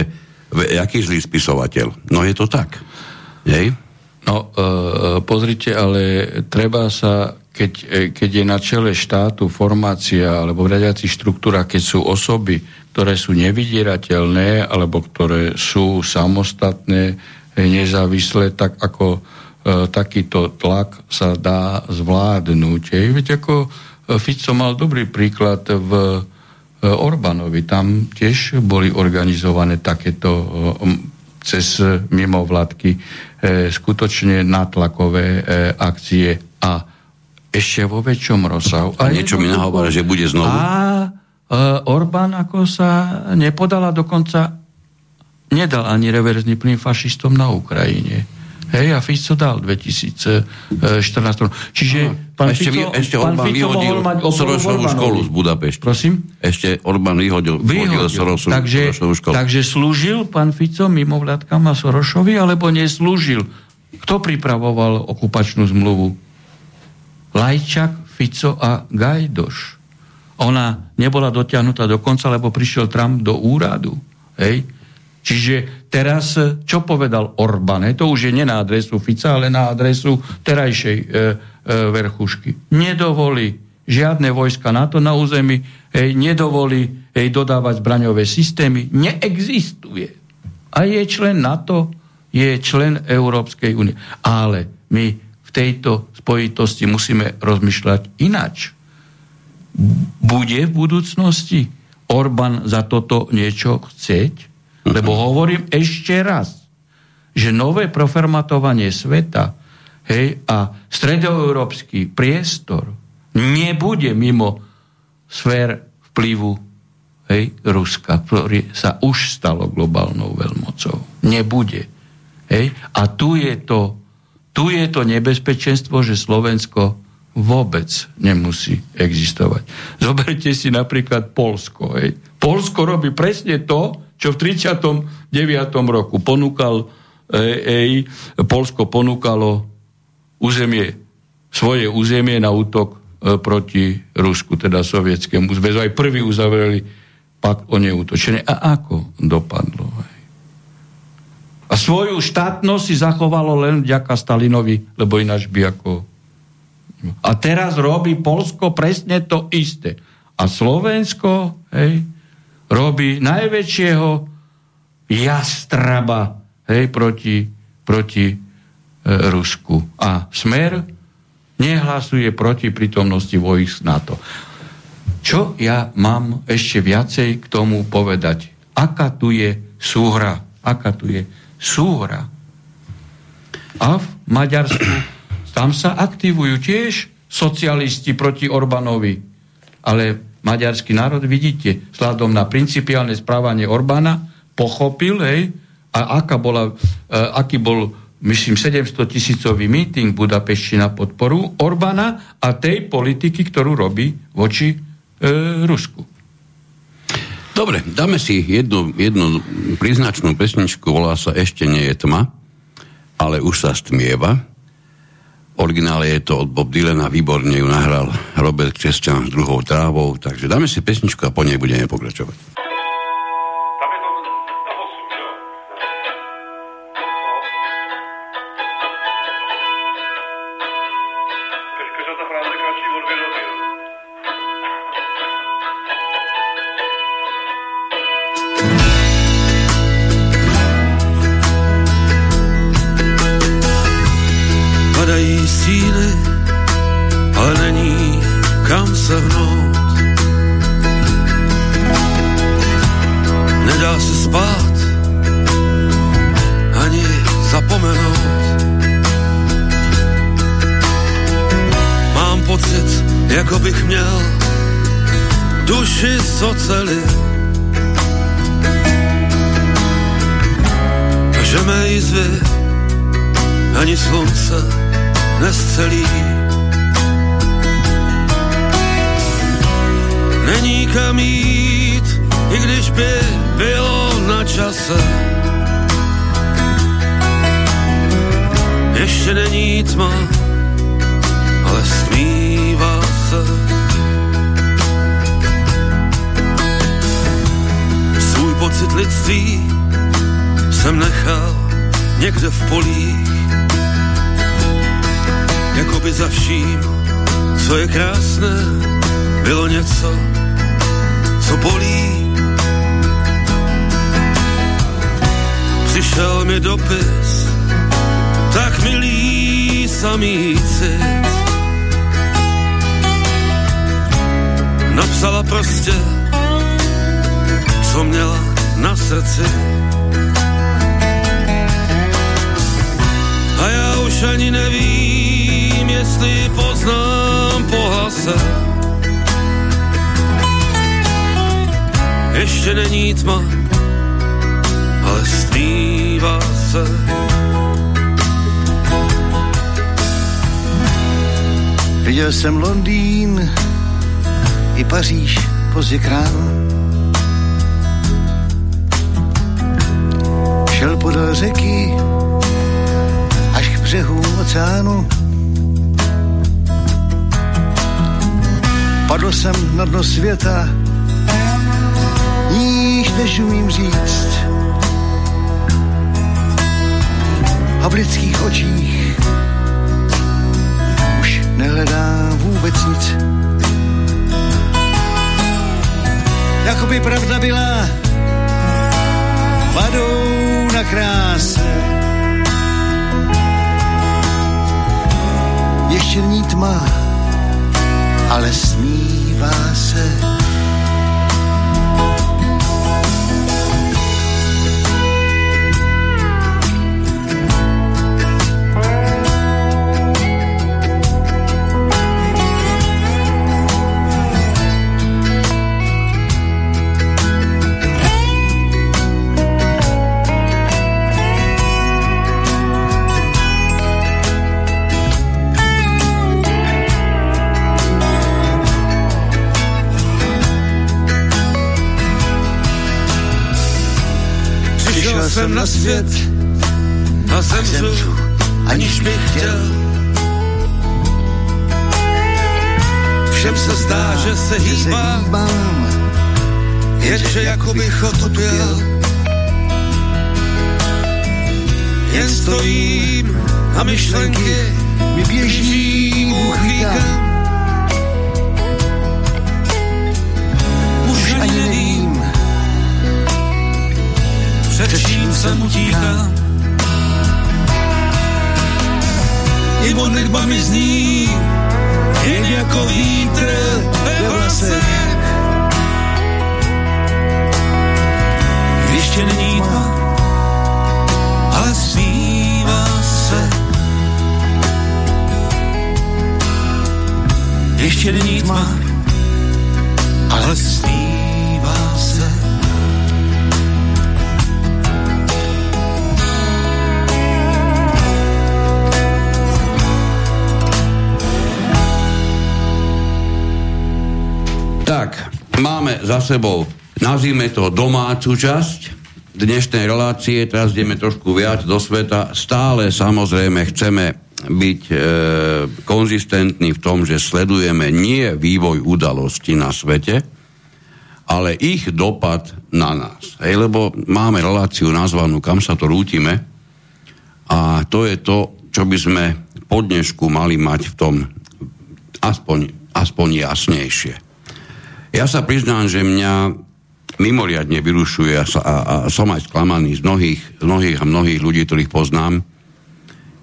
aký zlý spisovateľ. No je to tak. Hej? No, e, pozrite, ale treba sa, keď, e, keď je na čele štátu formácia alebo v štruktúrach, keď sú osoby, ktoré sú nevydierateľné alebo ktoré sú samostatné, e, nezávislé, tak ako e, takýto tlak sa dá zvládnuť. E, veď ako e, Fico mal dobrý príklad v e, Orbánovi. Tam tiež boli organizované takéto cez mimovládky e, skutočne natlakové e, akcie a ešte vo väčšom rozsahu. A, a niečo mi nahovára, že bude znovu. A e, Orbán ako sa nepodala dokonca nedal ani reverzný plyn fašistom na Ukrajine. Hej, a Fico dal 2014. Čiže pán ešte, Fico, ešte pán Orbán Fico vyhodil Sorosovú školu z Budapešti. Prosím? Ešte Orbán vyhodil, vyhodil. Sorosovú, takže, školu. Takže slúžil pán Fico mimo vládkam a Sorošovi, alebo neslúžil? Kto pripravoval okupačnú zmluvu? Lajčak, Fico a Gajdoš. Ona nebola dotiahnutá do konca, lebo prišiel Trump do úradu. Hej? Čiže teraz, čo povedal Orbán? To už je nie na adresu Fica, ale na adresu terajšej e, e, verchušky. Nedovolí žiadne vojska NATO na území, hej, nedovolí hej, dodávať zbraňové systémy. Neexistuje. A je člen NATO, je člen Európskej únie. Ale my v tejto spojitosti musíme rozmýšľať inač. Bude v budúcnosti Orbán za toto niečo chceť? Lebo hovorím ešte raz, že nové proformatovanie sveta hej, a stredoeurópsky priestor nebude mimo sfér vplyvu hej, Ruska, ktorý sa už stalo globálnou veľmocou. Nebude. Hej? A tu je, to, tu je to nebezpečenstvo, že Slovensko vôbec nemusí existovať. Zoberte si napríklad Polsko. Hej. Polsko robí presne to, čo v 39. roku ponúkal ej, Polsko ponúkalo územie, svoje územie na útok e, proti Rusku, teda sovietskému zväzu. Aj prvý uzavreli pak o neútočenie. A ako dopadlo? A svoju štátnosť si zachovalo len vďaka Stalinovi, lebo ináč by ako... A teraz robí Polsko presne to isté. A Slovensko, hej, robí najväčšieho jastraba hej, proti, proti e, Rusku. A Smer nehlasuje proti prítomnosti vojsk NATO. Čo ja mám ešte viacej k tomu povedať? Aká tu je súhra? Aká tu je súhra? A v Maďarsku [CLEARS THROAT] tam sa aktivujú tiež socialisti proti Orbánovi. Ale maďarský národ, vidíte, vzhľadom na principiálne správanie Orbána, pochopil, hej, a aká bola, e, aký bol, myslím, 700 tisícový meeting Budapešti na podporu Orbána a tej politiky, ktorú robí voči e, Rusku. Dobre, dáme si jednu, jednu príznačnú pesničku, volá sa Ešte nie je tma, ale už sa stmieva. Originále je to od Bob Dylana, výborne ju nahral Robert Křesťan s druhou trávou, takže dáme si pesničku a po nej budeme pokračovať. srdci. A já už ani nevím, jestli poznám po. Ještě není tma, ale stývá se. Viděl jsem Londýn i Paříž pozdě k šel podél řeky až k břehům oceánu. Padl jsem na dno světa, níž než umím říct. A v lidských očích už nehledám vůbec nic. Jakoby pravda byla vadou na kráse. Ještěrní tma, ale smívá se. jsem na svět a zemřu, aniž bych chtěl. Všem se zdá, že se hýbám, jenže jako bych otupěl. Jen stojím a myšlenky. mi běží, bůh před čím jsem utíkal. I bod mi zní, jen jako vítr ve vlasech. Když tě není tma, ale snívá se. Ještě není tma, ale snívá máme za sebou, nazvime to domácu časť dnešnej relácie, teraz ideme trošku viac do sveta. Stále samozrejme chceme byť e, konzistentní v tom, že sledujeme nie vývoj udalosti na svete, ale ich dopad na nás. Hej, lebo máme reláciu nazvanú Kam sa to rútime a to je to, čo by sme po dnešku mali mať v tom aspoň, aspoň jasnejšie. Ja sa priznám, že mňa mimoriadne vyrušuje a, a, a som aj sklamaný z mnohých, mnohých a mnohých ľudí, ktorých poznám,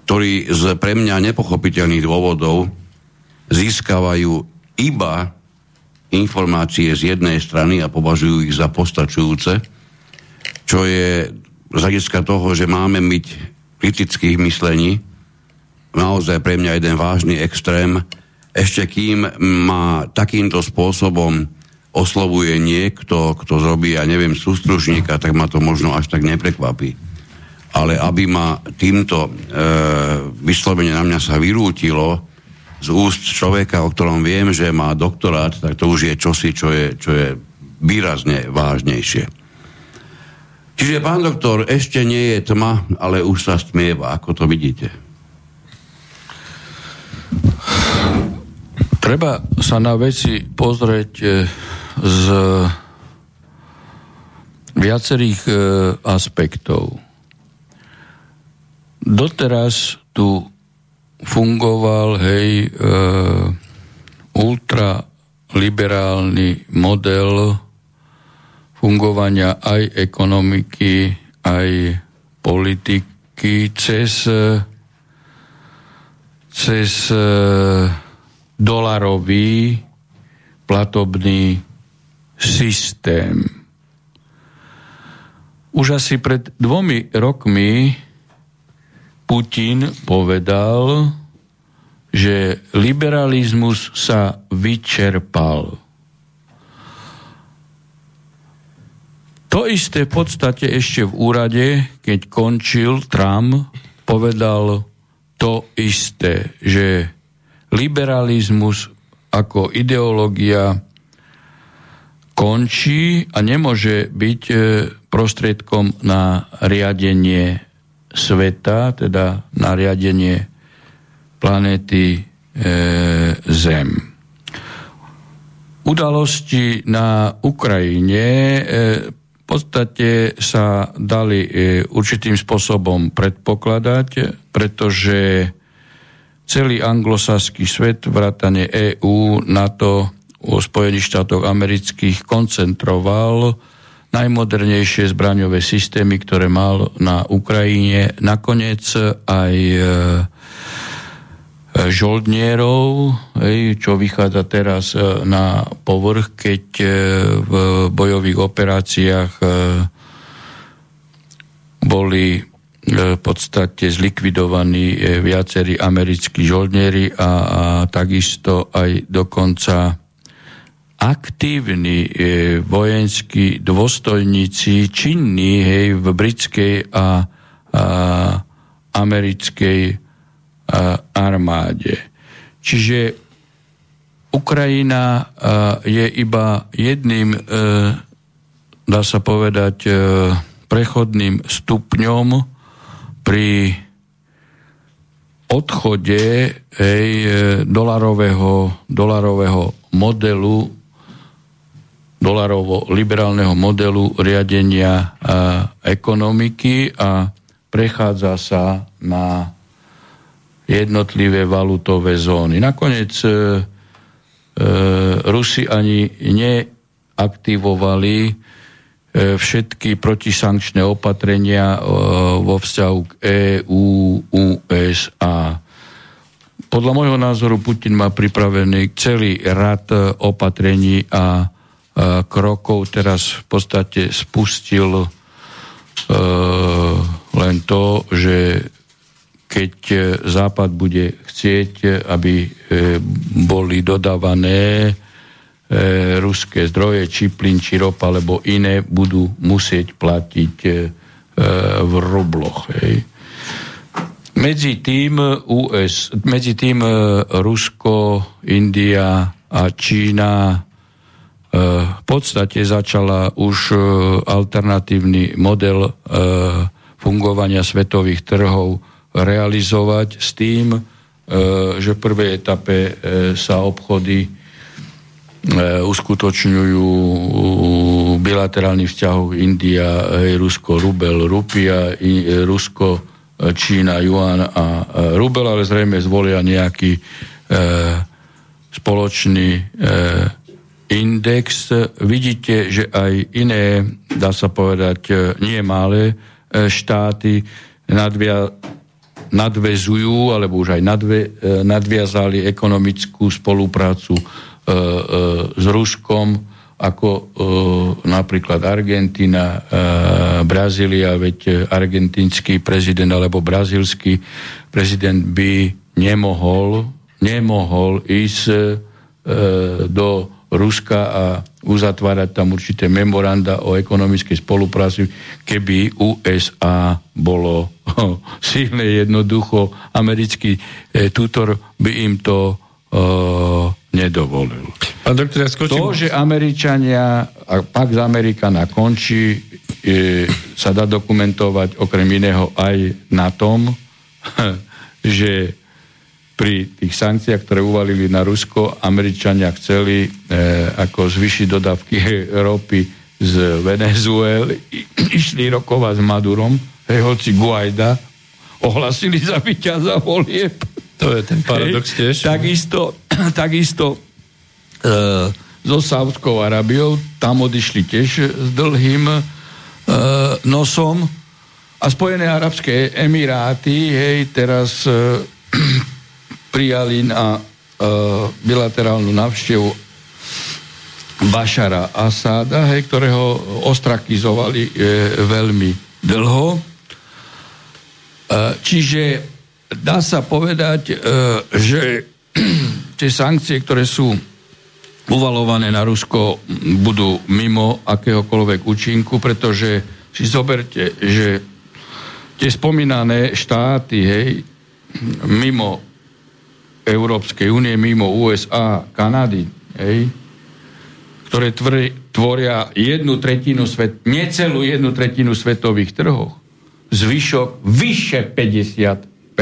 ktorí z pre mňa nepochopiteľných dôvodov získavajú iba informácie z jednej strany a považujú ich za postačujúce, čo je z hľadiska toho, že máme byť kritických myslení, naozaj pre mňa jeden vážny extrém, ešte kým má takýmto spôsobom oslovuje niekto, kto zrobí, ja neviem, sústružníka, tak ma to možno až tak neprekvapí. Ale aby ma týmto e, vyslovene na mňa sa vyrútilo z úst človeka, o ktorom viem, že má doktorát, tak to už je čosi, čo je, čo je výrazne vážnejšie. Čiže, pán doktor, ešte nie je tma, ale už sa stmieva. Ako to vidíte? Treba sa na veci pozrieť e, z viacerých e, aspektov. Doteraz tu fungoval, hej, e, ultraliberálny model fungovania aj ekonomiky, aj politiky cez, cez e, dolarový platobný systém. Už asi pred dvomi rokmi Putin povedal, že liberalizmus sa vyčerpal. To isté v podstate ešte v úrade, keď končil Trump, povedal to isté, že liberalizmus ako ideológia končí a nemôže byť e, prostriedkom na riadenie sveta, teda na riadenie planéty e, Zem. Udalosti na Ukrajine e, v podstate sa dali určitým spôsobom predpokladať, pretože celý anglosaský svet, vrátane EÚ, NATO, o Spojených štátoch amerických koncentroval najmodernejšie zbraňové systémy, ktoré mal na Ukrajine. Nakoniec aj e, žoldnierov, čo vychádza teraz e, na povrch, keď e, v bojových operáciách boli v podstate zlikvidovaní viacerí americkí žoldnieri a, a takisto aj dokonca aktívni e, vojenskí dôstojníci činní hej, v britskej a, a americkej a, armáde. Čiže Ukrajina a, je iba jedným, e, dá sa povedať, e, prechodným stupňom pri odchode hej, e, dolarového, dolarového modelu dolarovo-liberálneho modelu riadenia ekonomiky a prechádza sa na jednotlivé valutové zóny. Nakoniec e, e, Rusi ani neaktivovali e, všetky protisankčné opatrenia e, vo vzťahu k EU, USA. Podľa môjho názoru Putin má pripravený celý rad opatrení a krokov teraz v podstate spustil e, len to, že keď Západ bude chcieť, aby e, boli dodávané ruské zdroje, či plyn, či ropa, alebo iné budú musieť platiť e, v rubloch. Hej. Medzi tým, US, medzi tým e, Rusko, India a Čína e, v podstate začala už e, alternatívny model fungovania svetových trhov realizovať s tým, že v prvej etape sa obchody uskutočňujú bilaterálnych vzťahov India, Rusko, Rubel, Rupia, Rusko, Čína, Juan a Rubel, ale zrejme zvolia nejaký e, spoločný e, index. Vidíte, že aj iné, dá sa povedať, e, nie malé e, štáty nadvia, nadvezujú, alebo už aj nadve, e, nadviazali ekonomickú spoluprácu e, e, s Ruskom, ako e, napríklad Argentina, e, Brazília, veď argentínsky prezident alebo brazílsky prezident by nemohol, nemohol ísť e, do Ruska a uzatvárať tam určité memoranda o ekonomickej spolupráci, keby USA bolo oh, [LAUGHS] silné jednoducho. Americký e, tutor by im to e, nedovolil. Pán doktor, ja skočím... To, že Američania, a pak z Amerikana končí, je, sa dá dokumentovať okrem iného aj na tom, [LAUGHS] že pri tých sankciách, ktoré uvalili na Rusko, Američania chceli e, ako zvyšiť dodávky [LAUGHS] ropy z Venezuely, išli rokovať s Madurom, hej, hoci Guaida ohlasili za víťaza volieb to je ten paradox tiež. Takisto, [CLEARS THROAT] takisto e, so Saudskou Arabiou, tam odišli tiež s dlhým e, nosom. A Spojené arabské emiráty, hej, teraz e, prijali na e, bilaterálnu návštevu Bašara Asada, hej, ktorého ostrakizovali e, veľmi dlho. E, čiže dá sa povedať, e, že [CLEARS THROAT] tie sankcie, ktoré sú uvalované na Rusko, budú mimo akéhokoľvek účinku, pretože si zoberte, že tie spomínané štáty, hej, mimo Európskej únie, mimo USA, Kanady, hej, ktoré tvoria jednu tretinu svet, necelú jednu tretinu svetových trhov, zvyšok vyše 50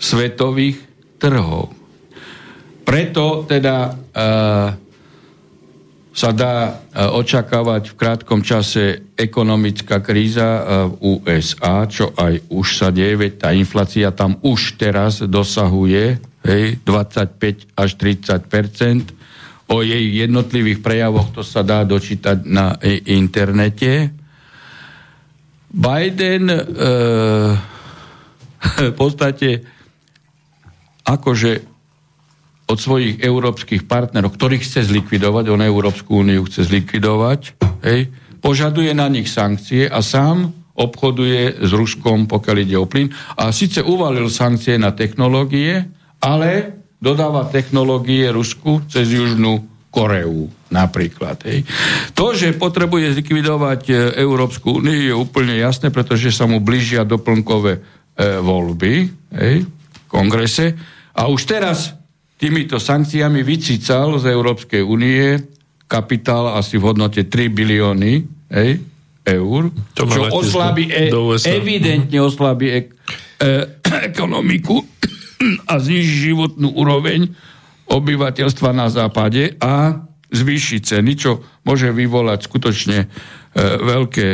svetových trhov. Preto teda e, sa dá e, očakávať v krátkom čase ekonomická kríza e, v USA, čo aj už sa deje, veď tá inflácia tam už teraz dosahuje hej, 25 až 30% O jej jednotlivých prejavoch to sa dá dočítať na internete. Biden e, [LAUGHS] v podstate akože od svojich európskych partnerov, ktorých chce zlikvidovať, on Európsku úniu chce zlikvidovať, hej, požaduje na nich sankcie a sám obchoduje s Ruskom, pokiaľ ide o plyn. A síce uvalil sankcie na technológie, ale dodáva technológie Rusku cez Južnú Koreu napríklad. Hej. To, že potrebuje zlikvidovať e, Európsku úniu je úplne jasné, pretože sa mu blížia doplnkové e, voľby hej, v kongrese a už teraz týmito sankciami vycícal z Európskej únie kapitál asi v hodnote 3 bilióny hej, eur, to čo oslabí, e, evidentne oslabí e, e, ekonomiku a zniží životnú úroveň obyvateľstva na západe a zvýši ceny, čo môže vyvolať skutočne e, veľké,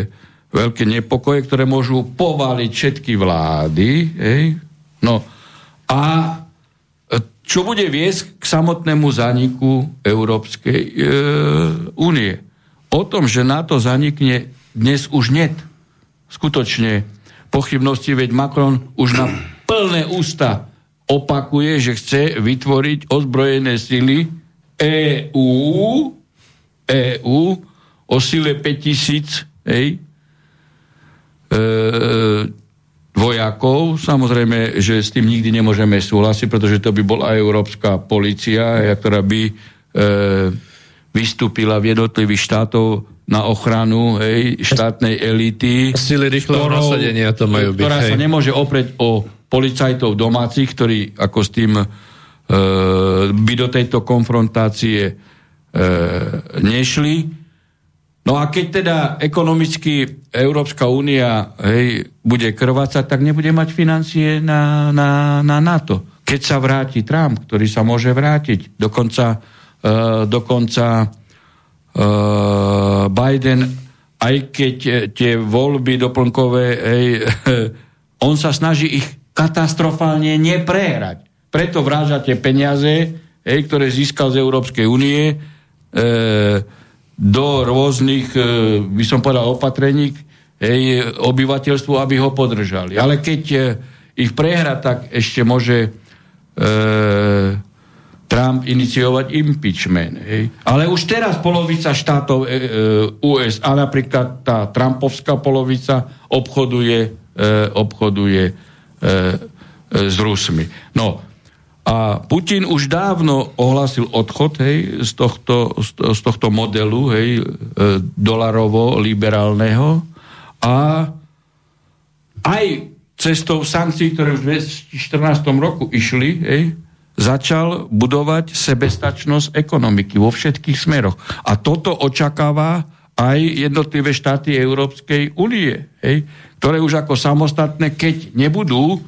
veľké nepokoje, ktoré môžu povaliť všetky vlády. Hej? No a čo bude viesť k samotnému zaniku Európskej e, únie. O tom, že NATO zanikne, dnes už net. Skutočne pochybnosti, veď Macron už na plné ústa opakuje, že chce vytvoriť ozbrojené sily EU, EU o sile 5000, hej, e, vojakov. Samozrejme, že s tým nikdy nemôžeme súhlasiť, pretože to by bola európska policia, ktorá by e, vystúpila v jednotlivých štátov na ochranu hej, štátnej elity. Sily rýchleho nasadenia to majú byť. Ktorá hej. sa nemôže oprieť o policajtov domácich, ktorí ako s tým e, by do tejto konfrontácie e, nešli. No a keď teda ekonomicky Európska únia hej, bude krvácať, tak nebude mať financie na, na, na NATO. Keď sa vráti Trump, ktorý sa môže vrátiť, dokonca, uh, dokonca uh, Biden, aj keď tie voľby doplnkové, hej, [LAUGHS] on sa snaží ich katastrofálne neprehrať. Preto vráža tie peniaze, hej, ktoré získal z Európskej únie, e, do rôznych, e, by som povedal, opatrení hej, obyvateľstvu, aby ho podržali. Ale keď e, ich prehra, tak ešte môže e, Trump iniciovať impeachment. Hej. Ale už teraz polovica štátov e, e, USA, napríklad tá Trumpovská polovica, obchoduje, e, obchoduje e, e, s Rusmi. No, a Putin už dávno ohlasil odchod hej, z, tohto, z tohto modelu hej, e, dolarovo-liberálneho a aj cestou sankcií, ktoré už v 2014 roku išli, hej, začal budovať sebestačnosť ekonomiky vo všetkých smeroch. A toto očakáva aj jednotlivé štáty Európskej únie, hej, ktoré už ako samostatné, keď nebudú e,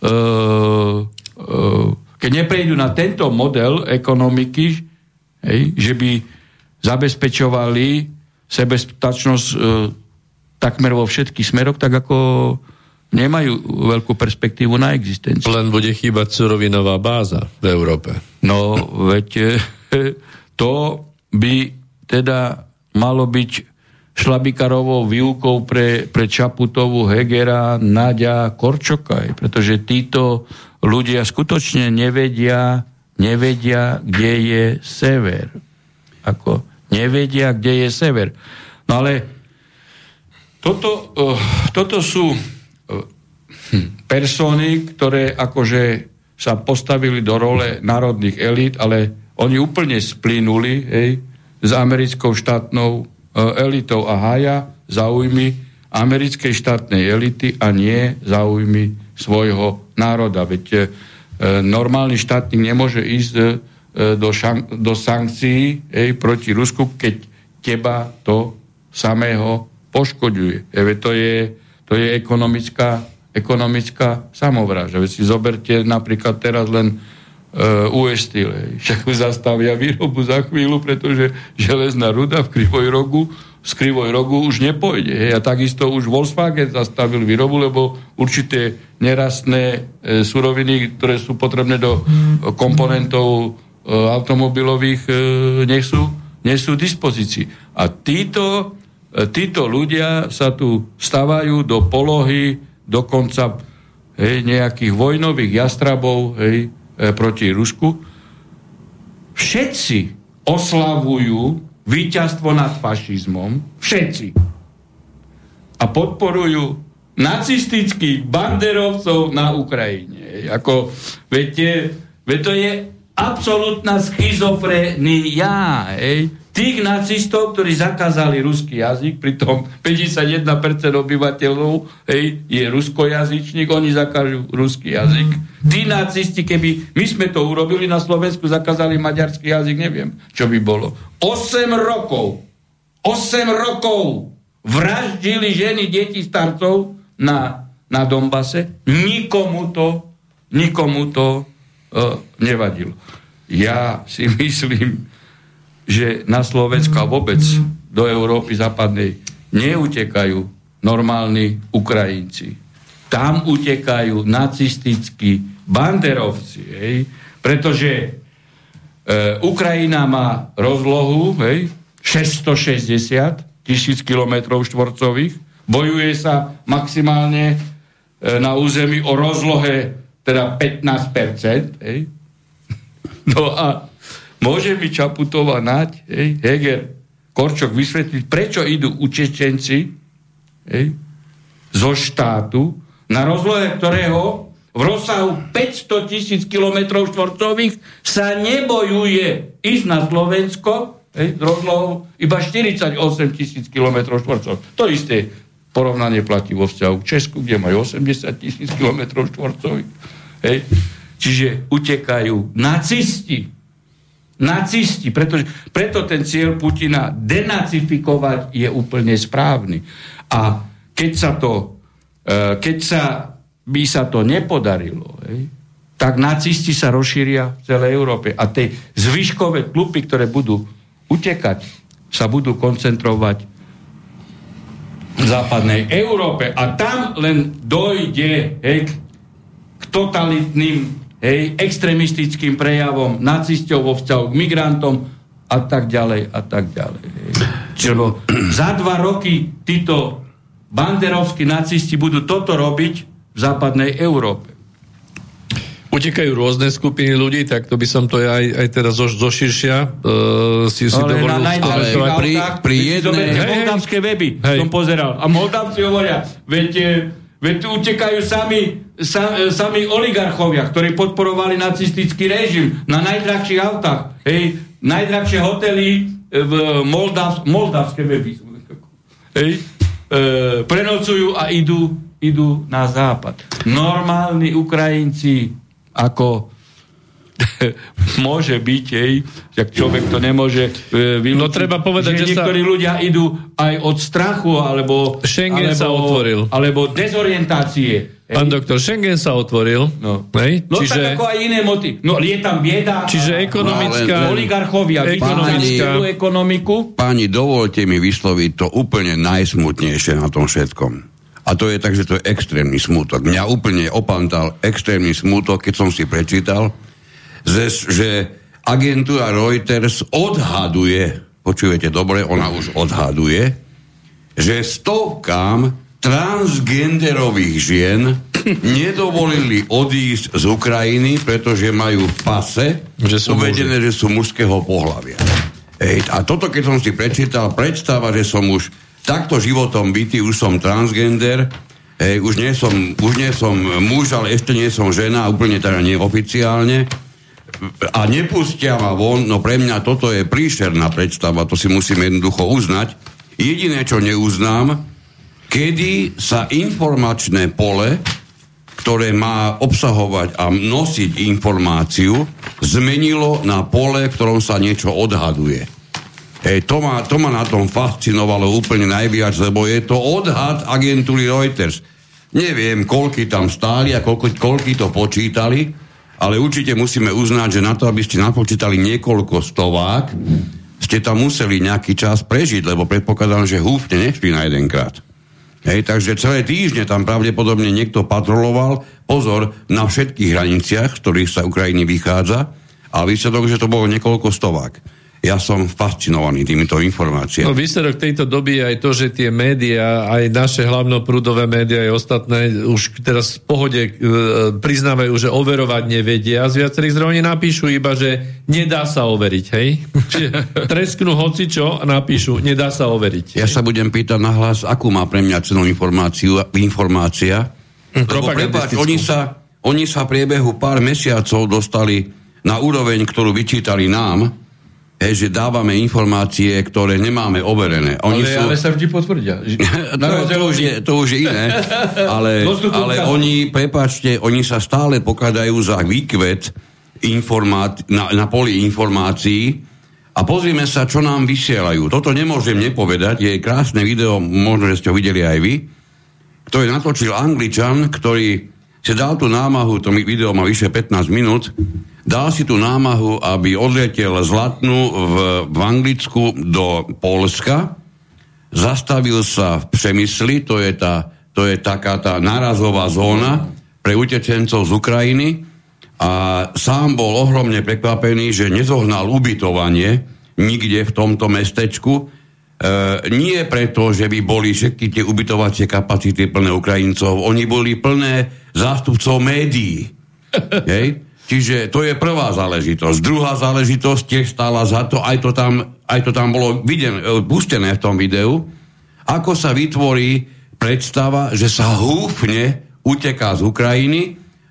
e, keď neprejdú na tento model ekonomiky, hej, že by zabezpečovali sebestačnosť e, takmer vo všetkých smeroch, tak ako nemajú veľkú perspektívu na existenciu. Len bude chýbať surovinová báza v Európe. No, veď e, to by teda malo byť šlabikarovou výukou pre, pre Čaputovú, Hegera, Nadia, Korčokaj, pretože títo ľudia skutočne nevedia, nevedia, kde je sever. Ako nevedia, kde je sever. No ale toto, uh, toto sú uh, persony, ktoré akože sa postavili do role národných elít, ale oni úplne splínuli hej, s americkou štátnou uh, elitou a hája záujmy americkej štátnej elity a nie záujmy svojho národa. Veď e, normálny štátnik nemôže ísť e, do, šan- do sankcií ej, proti Rusku, keď teba to samého poškoďuje. E, to je, to je ekonomická, ekonomická samovráža. Veď si zoberte napríklad teraz len uh, US Steel. Však zastavia výrobu za chvíľu, pretože železná ruda v Krivoj rogu z Krivoj rogu už nepôjde. Hej. A takisto už Volkswagen zastavil výrobu, lebo určité nerastné e, suroviny, ktoré sú potrebné do e, komponentov e, automobilových, e, nie, sú, nie sú v dispozícii. A títo, e, títo ľudia sa tu stavajú do polohy dokonca hej, nejakých vojnových jastrabov hej, e, proti Rusku. Všetci oslavujú víťazstvo nad fašizmom, všetci. A podporujú nacistických banderovcov na Ukrajine. Ako, viete, veď to je absolútna schizofrenia. Hej tých nacistov, ktorí zakázali ruský jazyk, pritom 51% obyvateľov hej, je ruskojazyčník, oni zakážu ruský jazyk. Tí nacisti, keby my sme to urobili na Slovensku, zakázali maďarský jazyk, neviem, čo by bolo. 8 rokov, 8 rokov vraždili ženy, deti, starcov na, na Dombase. Nikomu to, nikomu to uh, nevadilo. Ja si [LAUGHS] myslím, že na Slovensku a vôbec do Európy západnej neutekajú normálni Ukrajinci. Tam utekajú nacistickí banderovci, hej, pretože e, Ukrajina má rozlohu hej, 660 tisíc kilometrov štvorcových, bojuje sa maximálne e, na území o rozlohe teda 15%. Hej. [LAUGHS] No a Môže mi Čaputová nať, hej, Heger, Korčok vysvetliť, prečo idú učečenci hej, zo štátu na rozlohe ktorého v rozsahu 500 tisíc km štvorcových sa nebojuje ísť na Slovensko hej, s rozlohou iba 48 tisíc km štvorcových. To isté porovnanie platí vo vzťahu k Česku, kde majú 80 tisíc km štvorcových. Hej. Čiže utekajú nacisti. Nacisti. Pretože, preto ten cieľ Putina denacifikovať je úplne správny. A keď sa to, e, keď sa, by sa to nepodarilo, hej, tak nacisti sa rozšíria v celej Európe. A tie zvyškové klupy, ktoré budú utekať, sa budú koncentrovať v západnej Európe. A tam len dojde hej, totalitným hej, extremistickým prejavom nacistov vo vzťahu k migrantom a tak ďalej a tak ďalej. Hej. Čiže za dva roky títo banderovskí nacisti budú toto robiť v západnej Európe. Utekajú rôzne skupiny ľudí, tak to by som to aj, aj teraz zo, širšia uh, si, si ale dovolil na ale pri, pri jednej... Moldavské weby Hej. som pozeral. A moldavci hovoria, eh, veď utekajú sami, sa, eh, sami oligarchovia, ktorí podporovali nacistický režim na najdrahších autách. Hej, najdrahšie hotely eh, v Moldav, moldavské weby. Hej, e, prenocujú a idú, idú na západ. Normálni Ukrajinci ako [LAUGHS] môže byť, hej, že človek to nemôže e, vylúčiť, No, treba povedať, že sa- niektorí ľudia idú aj od strachu, alebo, Schengen alebo, sa otvoril. alebo dezorientácie. Hej. Pán doktor, Schengen sa otvoril. No. Hej? No Čiže, tak ako aj iné moty. No je tam bieda. čiže ekonomická... No, oligarchovia Ekonomická- vytvárajú ekonomiku. Páni, dovolte mi vysloviť to úplne najsmutnejšie na tom všetkom. A to je tak, že to je extrémny smútok. Mňa úplne opantal extrémny smútok, keď som si prečítal, že, agentúra Reuters odhaduje, počujete dobre, ona už odhaduje, že stovkám transgenderových žien nedovolili odísť z Ukrajiny, pretože majú v pase Že sú uvedené, že sú mužského pohľavia. Ej, a toto, keď som si prečítal, predstava, že som už takto životom bytý, už som transgender, ej, už, nie som, už nie som muž, ale ešte nie som žena, úplne teda neoficiálne, a nepustia ma von, no pre mňa toto je príšerná predstava, to si musím jednoducho uznať. Jediné, čo neuznám, kedy sa informačné pole, ktoré má obsahovať a nosiť informáciu, zmenilo na pole, v ktorom sa niečo odhaduje. Hej, to, ma, to ma na tom fascinovalo úplne najviac, lebo je to odhad agentúry Reuters. Neviem, koľky tam stáli a koľko, koľky to počítali, ale určite musíme uznať, že na to, aby ste napočítali niekoľko stovák, ste tam museli nejaký čas prežiť, lebo predpokladám, že húfne nešli na jedenkrát. Hej, takže celé týždne tam pravdepodobne niekto patroloval. Pozor na všetkých hraniciach, z ktorých sa Ukrajiny vychádza. A výsledok, že to bolo niekoľko stovák. Ja som fascinovaný týmito informáciami. No výsledok tejto doby je aj to, že tie médiá, aj naše hlavnoprúdové médiá, aj ostatné, už teraz v pohode e, priznávajú, že overovať nevedia. Z viacerých zdrojov napíšu iba, že nedá sa overiť, hej? [LAUGHS] Čiže tresknú hocičo a napíšu, nedá sa overiť. Ja sa budem pýtať na hlas, akú má pre mňa cenu informáciu, informácia. Lebo prepáč, oni sa, oni sa priebehu pár mesiacov dostali na úroveň, ktorú vyčítali nám, hej, že dávame informácie, ktoré nemáme overené. Oni Ale, sú... ale sa vždy potvrdia. [LAUGHS] No, to, už je, to už je iné, ale, [LAUGHS] ale oni, prepáčte, oni sa stále pokladajú za výkvet informát, na, na poli informácií. A pozrime sa, čo nám vysielajú. Toto nemôžem nepovedať, je krásne video, možno, že ste ho videli aj vy, ktorý natočil Angličan, ktorý si dal tú námahu, to video má vyše 15 minút, dal si tú námahu, aby odletel z Latnu v, v Anglicku do Polska, zastavil sa v Přemysli, to je, tá, to je taká tá nárazová zóna pre utečencov z Ukrajiny a sám bol ohromne prekvapený, že nezohnal ubytovanie nikde v tomto mestečku, E, nie preto, že by boli všetky tie ubytovacie kapacity plné Ukrajincov, oni boli plné zástupcov médií. [LAUGHS] Hej? Čiže to je prvá záležitosť. Druhá záležitosť tiež stála za to, aj to tam, aj to tam bolo videné, e, pustené v tom videu, ako sa vytvorí predstava, že sa húfne uteká z Ukrajiny,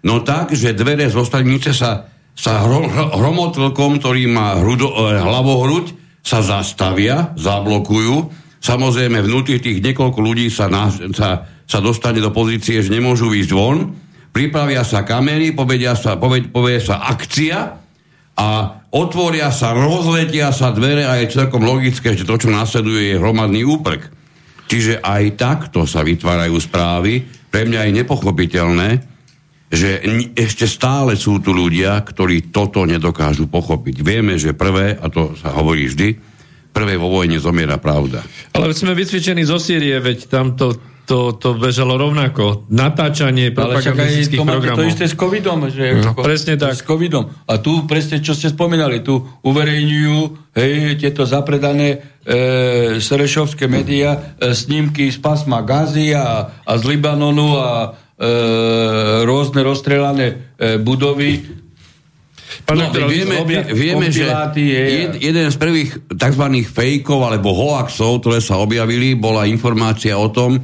no tak, že dvere z ostanice sa, sa hro, hromotlkom, ktorý má hrudo, eh, hlavohruď, sa zastavia, zablokujú. Samozrejme, vnútri tých niekoľko ľudí sa, na, sa, sa dostane do pozície, že nemôžu ísť von. Pripravia sa kamery, povedia sa, poved, povie sa akcia a otvoria sa, rozletia sa dvere a je celkom logické, že to, čo nasleduje, je hromadný úprk. Čiže aj takto sa vytvárajú správy. Pre mňa je nepochopiteľné, že ešte stále sú tu ľudia, ktorí toto nedokážu pochopiť. Vieme, že prvé, a to sa hovorí vždy, prvé vo vojne zomiera pravda. Ale sme vycvičení zo Sýrie, veď tam to, to, bežalo rovnako. Natáčanie propagandistických programov. To isté s covidom. Že no, presne tak. S covidom. A tu presne, čo ste spomínali, tu uverejňujú hej, tieto zapredané e, serešovské médiá, e, snímky z pasma Gazy a, a z Libanonu a e, rôzne rozstrelané e, budovy Pán no, vieme, vieme že jed, jeden z prvých tzv. fejkov alebo hoaxov, ktoré sa objavili, bola informácia o tom,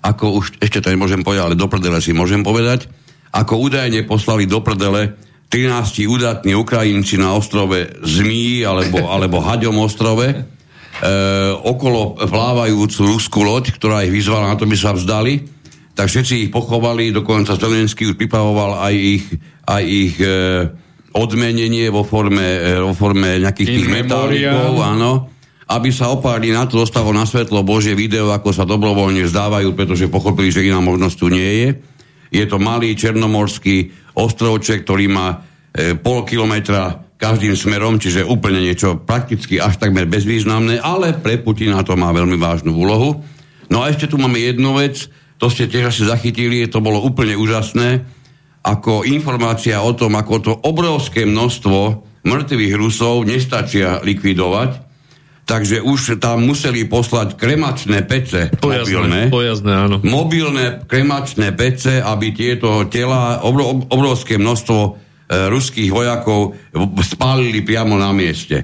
ako už, ešte to nemôžem povedať, ale do prdele si môžem povedať, ako údajne poslali do prdele 13 udatní Ukrajinci na ostrove Zmí alebo, [LAUGHS] alebo Haďom ostrove e, okolo plávajúcu ruskú loď, ktorá ich vyzvala na to, by sa vzdali, tak všetci ich pochovali, dokonca Zelenský už pripravoval aj ich, aj ich e, odmenenie vo forme, e, vo forme nejakých tých metálikov, áno, aby sa o pár dní na to dostalo na svetlo Božie video, ako sa dobrovoľne vzdávajú, pretože pochopili, že iná možnosť tu nie je. Je to malý černomorský ostrovček, ktorý má e, pol kilometra každým smerom, čiže úplne niečo prakticky až takmer bezvýznamné, ale pre Putina to má veľmi vážnu úlohu. No a ešte tu máme jednu vec, to ste tiež asi zachytili, to bolo úplne úžasné ako informácia o tom, ako to obrovské množstvo mŕtvych Rusov nestačia likvidovať, takže už tam museli poslať kremačné pece pojazné, mobilné, pojazné, áno. mobilné kremačné pece, aby tieto tela, obro, obrovské množstvo e, ruských vojakov spálili priamo na mieste.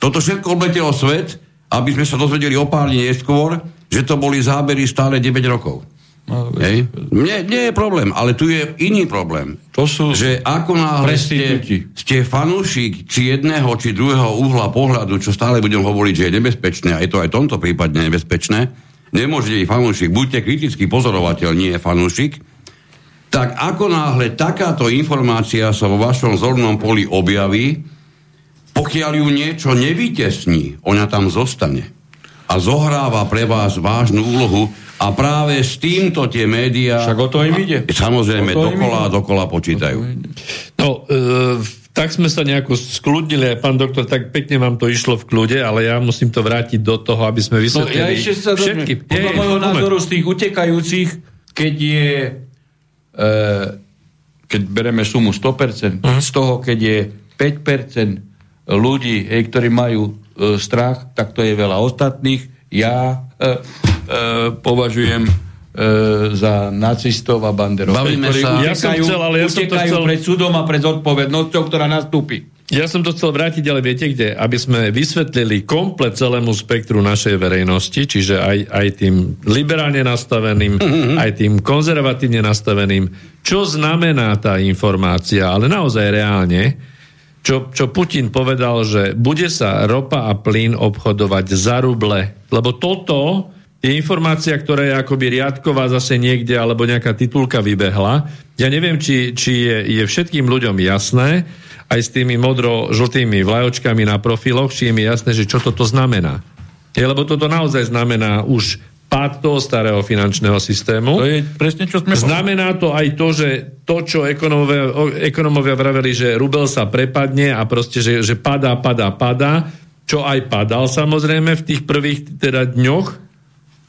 Toto všetko obletelo svet, aby sme sa dozvedeli o pár neskôr, že to boli zábery stále 9 rokov. No, Hej. Nie, nie je problém, ale tu je iný problém. To sú že ako náhle ste, ste fanúšik či jedného, či druhého uhla pohľadu, čo stále budem hovoriť, že je nebezpečné, a je to aj v tomto prípade nebezpečné, nemôžete byť fanúšik, buďte kritický pozorovateľ, nie fanúšik, tak ako náhle takáto informácia sa vo vašom zornom poli objaví, pokiaľ ju niečo nevytesní, ona tam zostane a zohráva pre vás vážnu úlohu a práve s týmto tie médiá... Však o to im ide. Samozrejme, dokola a dokola počítajú. No, e, tak sme sa nejako skludnili, pán doktor, tak pekne vám to išlo v kľude, ale ja musím to vrátiť do toho, aby sme vysvetlili no, ja ešte sa všetky... Podľa môjho názoru z tých utekajúcich, keď je... E, keď bereme sumu 100%, uh-huh. z toho, keď je 5% ľudí, hej, ktorí majú e, strach, tak to je veľa ostatných. Ja... E, považujem e, za nacistov a banderov. Bavíme sa. ja som chcel, ale ja som to chcel... pred súdom a pred zodpovednosťou, ktorá nastúpi. Ja som to chcel vrátiť, ale viete kde? Aby sme vysvetlili komplet celému spektru našej verejnosti, čiže aj, aj tým liberálne nastaveným, mm-hmm. aj tým konzervatívne nastaveným, čo znamená tá informácia, ale naozaj reálne, čo, čo Putin povedal, že bude sa ropa a plyn obchodovať za ruble. Lebo toto je informácia, ktorá je akoby riadková zase niekde, alebo nejaká titulka vybehla. Ja neviem, či, či je, je všetkým ľuďom jasné, aj s tými modro-žltými vlajočkami na profiloch, či je mi jasné, že čo toto znamená. Je, lebo toto naozaj znamená už pád toho starého finančného systému. To je presne, čo sme... Znamená to aj to, že to, čo ekonomovia, ekonomovia vraveli, že rubel sa prepadne a proste, že, že padá, padá, padá, čo aj padal samozrejme v tých prvých teda dňoch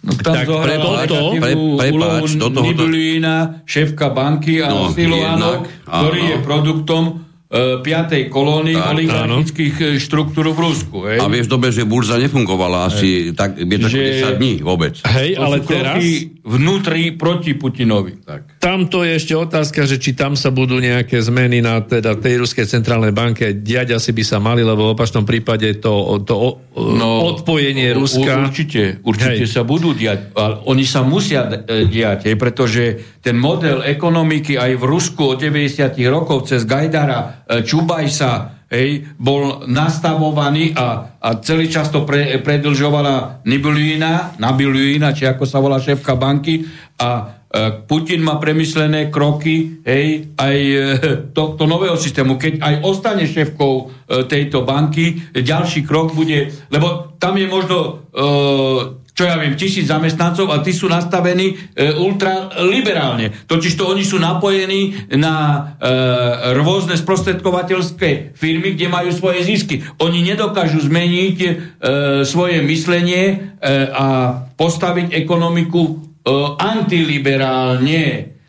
No, tam tak pre toto, pre, prepáč, do toho... Nibulína, šéfka banky a no, Siluano, ktorý áno. je produktom e, piatej kolóny oligarchických e, štruktúr v Rusku. Hej. A vieš dobe, že burza nefungovala asi tak, je to že... 10 dní vôbec. Hej, to ale teraz... vnútri proti Putinovi. Tak. Tamto je ešte otázka, že či tam sa budú nejaké zmeny na teda tej ruskej centrálnej banke. Diať asi by sa mali, lebo v opačnom prípade to, to no, odpojenie Ruska... Určite, určite sa budú diať, ale oni sa musia e, diať, hej, pretože ten model ekonomiky aj v Rusku od 90 rokov cez Gajdara, e, Čubajsa, hej, bol nastavovaný a, a celý čas to pre, predlžovala Nibiluina, Nabiluina, či ako sa volá šéfka banky a Putin má premyslené kroky hej, aj tohto nového systému. Keď aj ostane šéfkou e, tejto banky, ďalší krok bude, lebo tam je možno čo ja viem, tisíc zamestnancov a tí sú nastavení ultraliberálne. Totiž to oni sú napojení na rôzne sprostredkovateľské firmy, kde majú svoje zisky. Oni nedokážu zmeniť svoje myslenie a postaviť ekonomiku antiliberálne.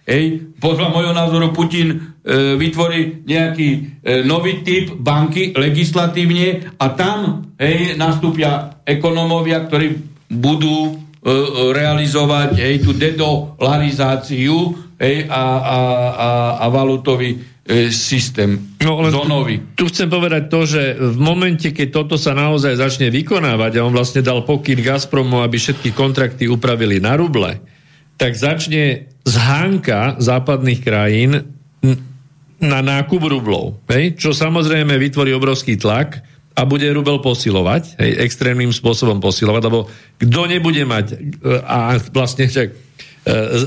Hej. Podľa môjho názoru Putin uh, vytvorí nejaký uh, nový typ banky legislatívne a tam hej, nastúpia ekonómovia, ktorí budú uh, realizovať hej, tú dedolarizáciu hej, a, a, a, a valutový systém no, len zónový. Tu, chcem povedať to, že v momente, keď toto sa naozaj začne vykonávať a on vlastne dal pokyn Gazpromu, aby všetky kontrakty upravili na ruble, tak začne zhánka západných krajín na nákup rublov, hej? čo samozrejme vytvorí obrovský tlak a bude rubel posilovať, hej, extrémnym spôsobom posilovať, lebo kto nebude mať e, a vlastne však E,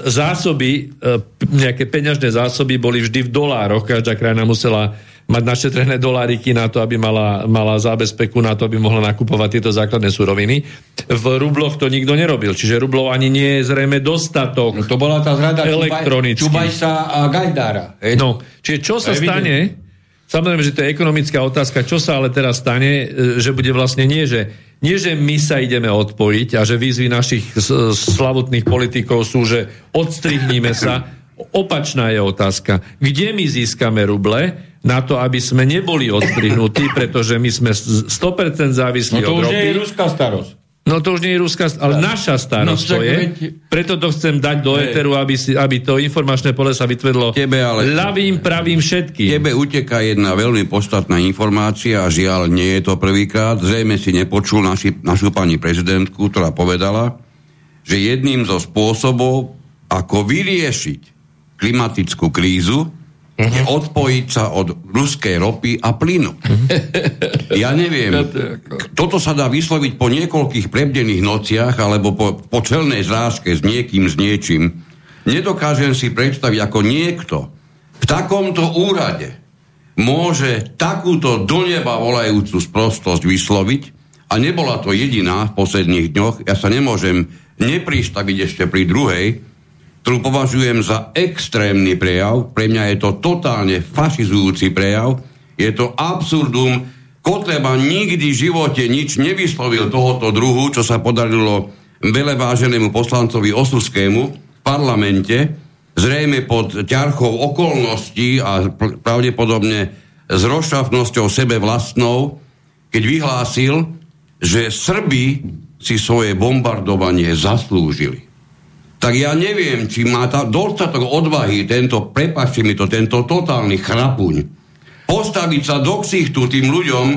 zásoby, e, nejaké peňažné zásoby boli vždy v dolároch. Každá krajina musela mať našetrené doláriky na to, aby mala, mala zábezpeku na to, aby mohla nakupovať tieto základné suroviny. V rubloch to nikto nerobil, čiže rublov ani nie je zrejme dostatok. No to bola tá zrada elektronicky. Čubajsa a Gajdára. No, čiže čo sa stane, Samozrejme, že to je ekonomická otázka, čo sa ale teraz stane, e, že bude vlastne nie, že, nie, že my sa ideme odpojiť a že výzvy našich slavutných politikov sú, že odstrihníme sa. Opačná je otázka. Kde my získame ruble na to, aby sme neboli odstrihnutí, pretože my sme 100% závislí no to od už ropy. je ruská starosť. No to už nie je ruská, ale naša starosť no, to je. Preto to chcem dať do éteru, aby, si, aby to informačné pole sa vytvedlo Tebe ale, ľavým, pravým všetkým. Tebe uteká jedna veľmi podstatná informácia a žiaľ nie je to prvýkrát. Zrejme si nepočul naši, našu pani prezidentku, ktorá povedala, že jedným zo spôsobov, ako vyriešiť klimatickú krízu, uh-huh. je odpojiť sa od ruskej ropy a plynu. Uh-huh. Ja neviem, toto sa dá vysloviť po niekoľkých prebdených nociach alebo po, po čelnej zrážke s niekým, s niečím. Nedokážem si predstaviť, ako niekto v takomto úrade môže takúto do neba volajúcu sprostosť vysloviť a nebola to jediná v posledných dňoch. Ja sa nemôžem nepristaviť ešte pri druhej, ktorú považujem za extrémny prejav. Pre mňa je to totálne fašizujúci prejav. Je to absurdum. Kotleba nikdy v živote nič nevyslovil tohoto druhu, čo sa podarilo veleváženému poslancovi Osurskému v parlamente, zrejme pod ťarchou okolností a pravdepodobne s rozšafnosťou sebe vlastnou, keď vyhlásil, že Srby si svoje bombardovanie zaslúžili tak ja neviem, či má tá dostatok odvahy tento, prepačte mi to, tento totálny chrapuň, postaviť sa do ksichtu tým ľuďom,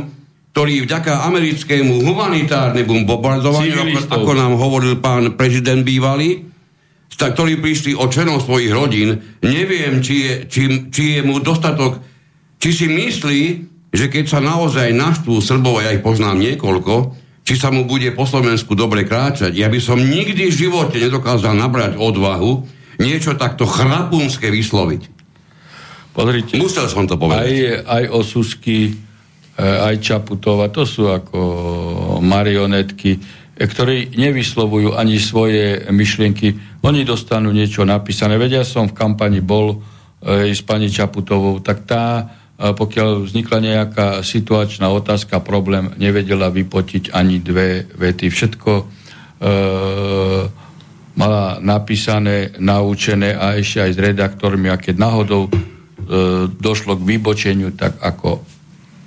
ktorí vďaka americkému humanitárnemu bombardovaniu, ako, ako nám hovoril pán prezident bývalý, ktorí prišli o členov svojich rodín, neviem, či je, či, či je mu dostatok, či si myslí, že keď sa naozaj naštvú Srbov, ja ich poznám niekoľko, či sa mu bude po Slovensku dobre kráčať. Ja by som nikdy v živote nedokázal nabrať odvahu niečo takto chrapunské vysloviť. Pozrite. Musel som to povedať. Aj, aj Osusky, e, aj Čaputova, to sú ako marionetky, e, ktorí nevyslovujú ani svoje myšlienky. Oni dostanú niečo napísané. Vedia, ja som v kampani bol e, s pani Čaputovou, tak tá pokiaľ vznikla nejaká situačná otázka, problém, nevedela vypotiť ani dve vety. Všetko e, mala napísané, naučené a ešte aj s redaktormi a keď náhodou e, došlo k vybočeniu, tak ako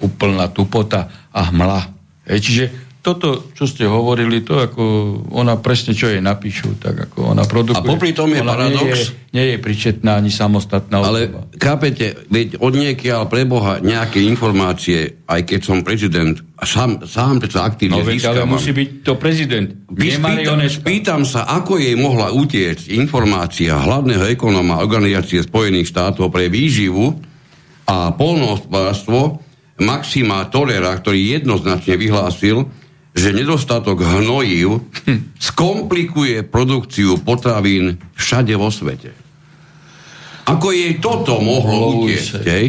úplná tupota a hmla. E, čiže toto, čo ste hovorili, to ako ona presne, čo jej napíšu, tak ako ona produkuje. A popri tom je ona paradox. Nie je, nie je pričetná ani samostatná Ale osoba. chápete, veď od niekiaľ preboha nejaké informácie, aj keď som prezident, a sám, sám to aktívne No veď, ale musí byť to prezident. Spýtam, spýtam sa, ako jej mohla utiecť informácia hlavného ekonóma Organizácie Spojených štátov pre výživu a polnohospodárstvo Maxima Torera, ktorý jednoznačne vyhlásil, že nedostatok hnojív skomplikuje produkciu potravín všade vo svete. Ako jej toto mohlo utiecť, hej?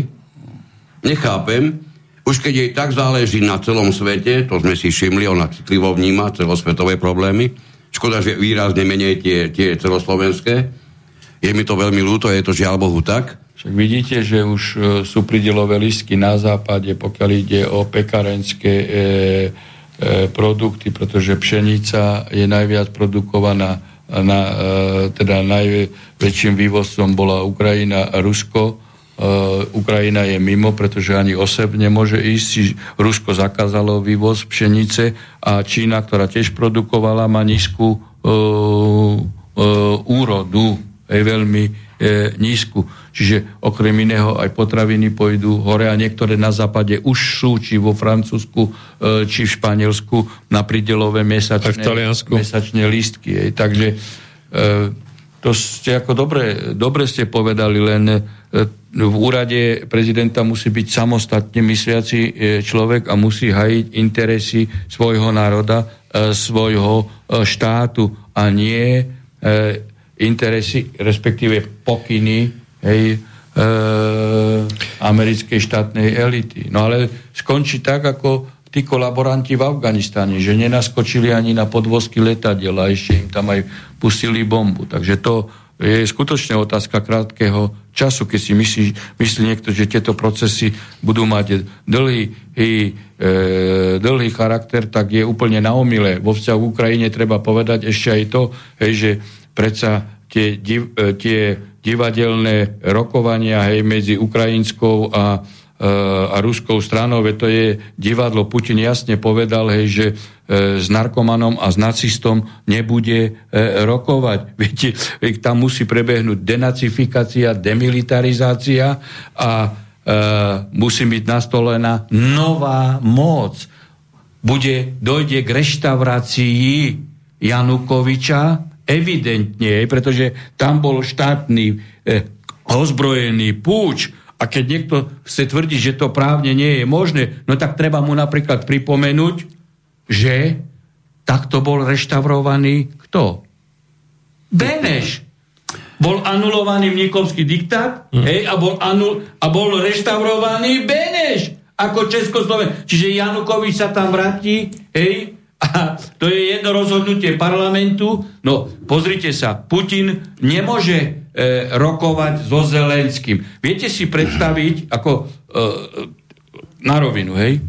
Nechápem. Už keď jej tak záleží na celom svete, to sme si všimli, ona citlivo vníma celosvetové problémy. Škoda, že výrazne menej tie, tie celoslovenské. Je mi to veľmi ľúto, je to žiaľ Bohu tak. Však vidíte, že už e, sú pridelové listky na západe, pokiaľ ide o pekarenské e, produkty, pretože pšenica je najviac produkovaná, na, e, teda najväčším vývozcom bola Ukrajina a Rusko. E, Ukrajina je mimo, pretože ani oseb nemôže ísť. Rusko zakázalo vývoz pšenice a Čína, ktorá tiež produkovala, má nízku e, e, úrodu, je veľmi e, nízku. Čiže okrem iného aj potraviny pôjdu hore a niektoré na západe už sú, či vo Francúzsku, e, či v Španielsku na pridelové mesačné, mesačné lístky. Ej. Takže e, to ste ako dobre, dobre ste povedali, len e, v úrade prezidenta musí byť samostatne mysliaci človek a musí hajiť interesy svojho národa, svojho štátu a nie interesy, respektíve pokyny hej, e, americkej štátnej elity. No ale skončí tak, ako tí kolaboranti v Afganistane, že nenaskočili ani na podvozky letadiel a ešte im tam aj pustili bombu. Takže to je skutočne otázka krátkeho času, keď si myslí, myslí niekto, že tieto procesy budú mať dlhý, e, dlhý charakter, tak je úplne na omyle. Vo vzťahu Ukrajine treba povedať ešte aj to, hej, že predsa tie, div, e, tie divadelné rokovania hej, medzi ukrajinskou a, e, a ruskou stranou, veď to je divadlo. Putin jasne povedal, hej, že e, s narkomanom a s nacistom nebude e, rokovať. [LAUGHS] Viete, tam musí prebehnúť denacifikácia, demilitarizácia a e, musí byť nastolená nová moc. Bude, dojde k reštaurácii Janukoviča, evidentne, pretože tam bol štátny eh, ozbrojený púč a keď niekto chce tvrdiť, že to právne nie je možné, no tak treba mu napríklad pripomenúť, že takto bol reštaurovaný kto? Beneš. Bol anulovaný mníkovský diktát Hm. hej, a, bol anul, a bol reštaurovaný Beneš ako Českosloven. Čiže Janukovič sa tam vráti, hej, a to je jedno rozhodnutie parlamentu. No, pozrite sa, Putin nemôže e, rokovať so Zelenským. Viete si predstaviť, ako e, na rovinu, hej?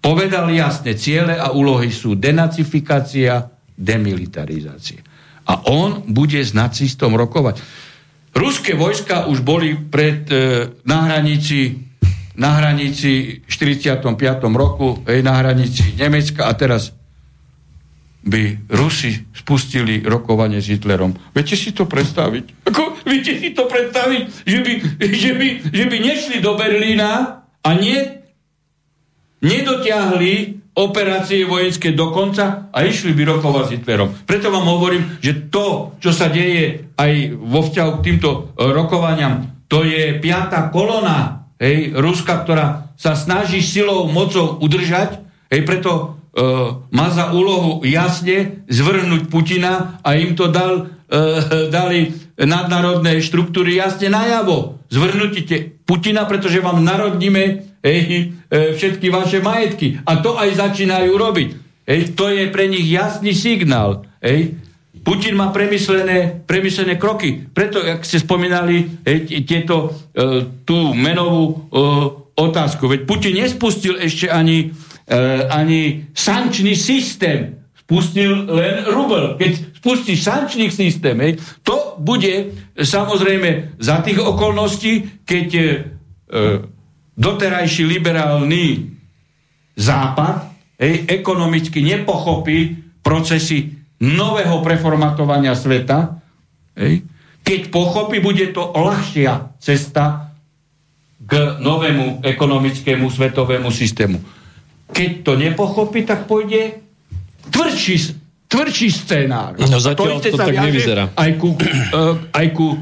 Povedal jasne, ciele a úlohy sú denacifikácia, demilitarizácia. A on bude s nacistom rokovať. Ruské vojska už boli pred, e, na hranici na hranici 45. roku, hej, na hranici Nemecka a teraz by Rusi spustili rokovanie s Hitlerom. Viete si to predstaviť? Ako, viete si to predstaviť, že by, že by, že by nešli do Berlína a nie, nedotiahli operácie vojenské do konca a išli by rokovať s Hitlerom. Preto vám hovorím, že to, čo sa deje aj vo vzťahu k týmto e, rokovaniam, to je piata kolona hej, Ruska, ktorá sa snaží silou, mocou udržať, hej, preto má za úlohu jasne zvrhnúť Putina a im to dal, e, dali nadnárodné štruktúry jasne najavo. Zvrhnúte Putina, pretože vám narodníme hej, e, všetky vaše majetky. A to aj začínajú robiť. Hej, to je pre nich jasný signál. Hej. Putin má premyslené, premyslené kroky. Preto, ak ste spomínali hej, tieto, e, tú menovú e, otázku, veď Putin nespustil ešte ani E, ani sankčný systém. Spustil len rubel. Keď spustí sankčný systém, hej, to bude samozrejme za tých okolností, keď e, doterajší liberálny západ hej, ekonomicky nepochopí procesy nového preformatovania sveta, hej, keď pochopí, bude to ľahšia cesta k novému ekonomickému svetovému systému. Keď to nepochopí, tak pôjde tvrdší, tvrdší scénár. No zatiaľ to, to tak nevyzerá. Aj ku, uh, aj ku uh,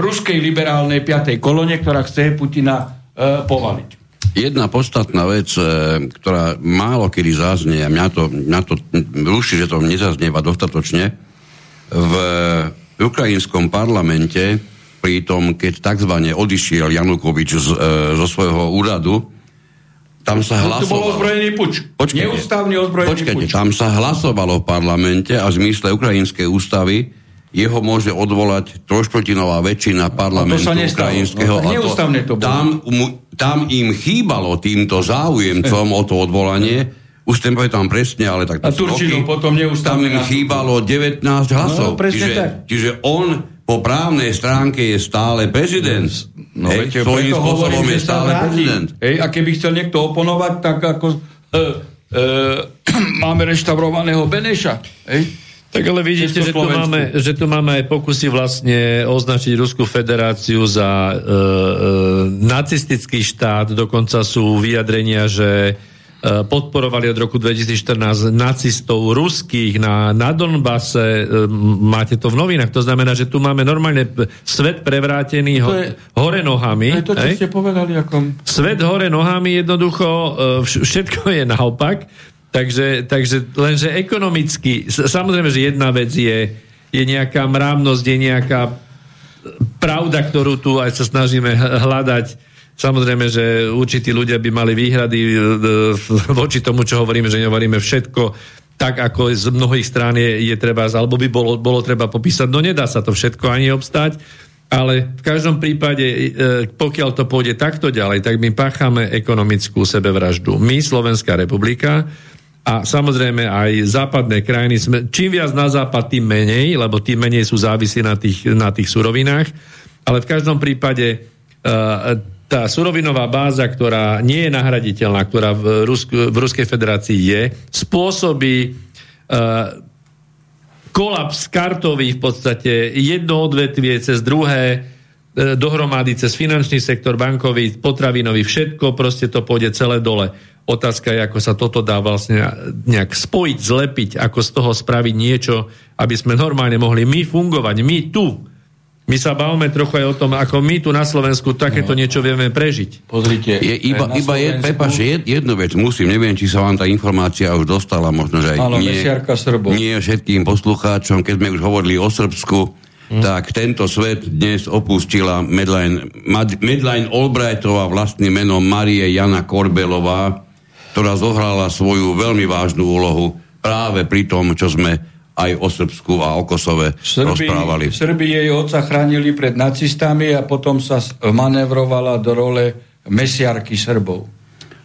ruskej liberálnej piatej kolone, ktorá chce Putina uh, povaliť. Jedna podstatná vec, ktorá málo kedy zaznie, a mňa to, mňa to ruší, že to nezaznieva dostatočne, v ukrajinskom parlamente pri tom, keď tzv. odišiel Janukovič z, e, zo svojho úradu, tam sa hlasovalo... To bol ozbrojený puč. Počkajte, Neústavný ozbrojený počkajte, puč. tam sa hlasovalo v parlamente a v zmysle ukrajinskej ústavy jeho môže odvolať troštvrtinová väčšina parlamentu no to ukrajinského. No, neústavné to bolo. Tam, mu, tam im chýbalo týmto záujemcom [LAUGHS] o to odvolanie, už ten tam presne, ale tak A Turčinu potom neústavne. Tam im chýbalo 19 hlasov. No, presne čiže, tak. čiže on po právnej stránke je stále prezident. No, Hej, veď, svojím spôsobom je stále prezident. Hej, a keby chcel niekto oponovať, tak ako e, e, [CLEARS THROAT] máme reštaurovaného Beneša. Hej? Tak ale vidíte, že tu, máme, že tu máme aj pokusy vlastne označiť Ruskú federáciu za e, e, nacistický štát, dokonca sú vyjadrenia, že podporovali od roku 2014 nacistov ruských na, na Donbase, e, máte to v novinách, to znamená, že tu máme normálne p- svet prevrátený ho, je- hore nohami. To je to, čo hej? ste povedali. Ako... Svet hore nohami jednoducho, vš- všetko je naopak, takže, takže lenže ekonomicky, samozrejme, že jedna vec je, je nejaká mrávnosť, je nejaká pravda, ktorú tu aj sa snažíme hľadať. Samozrejme, že určití ľudia by mali výhrady e, e, voči tomu, čo hovoríme, že nehovoríme všetko tak, ako z mnohých strán je, je treba, alebo by bolo, bolo treba popísať. No nedá sa to všetko ani obstať, ale v každom prípade, e, pokiaľ to pôjde takto ďalej, tak my páchame ekonomickú sebevraždu. My, Slovenská republika, a samozrejme aj západné krajiny, sme, čím viac na západ, tým menej, lebo tým menej sú závisí na tých, na tých surovinách. Ale v každom prípade uh, tá surovinová báza, ktorá nie je nahraditeľná, ktorá v, Rusk- v Ruskej federácii je, spôsobí uh, kolaps kartový v podstate jedno odvetvie cez druhé e, dohromady cez finančný sektor, bankový, potravinový, všetko, proste to pôjde celé dole. Otázka je, ako sa toto dá vlastne nejak spojiť, zlepiť, ako z toho spraviť niečo, aby sme normálne mohli my fungovať, my tu. My sa bavíme trochu aj o tom, ako my tu na Slovensku takéto niečo vieme prežiť. Pozrite. Je iba, na iba je, prepáč, jed, jednu vec musím, neviem, či sa vám tá informácia už dostala, možno, že aj Áno, nie, nie všetkým poslucháčom, keď sme už hovorili o Srbsku, hm. tak tento svet dnes opustila Medline, Medline Albrightová vlastným menom Marie Jana Korbelová, ktorá zohrala svoju veľmi vážnu úlohu práve pri tom, čo sme aj o Srbsku a o Kosove rozprávali. Srbi jej otca chránili pred nacistami a potom sa manevrovala do role mesiarky Srbov.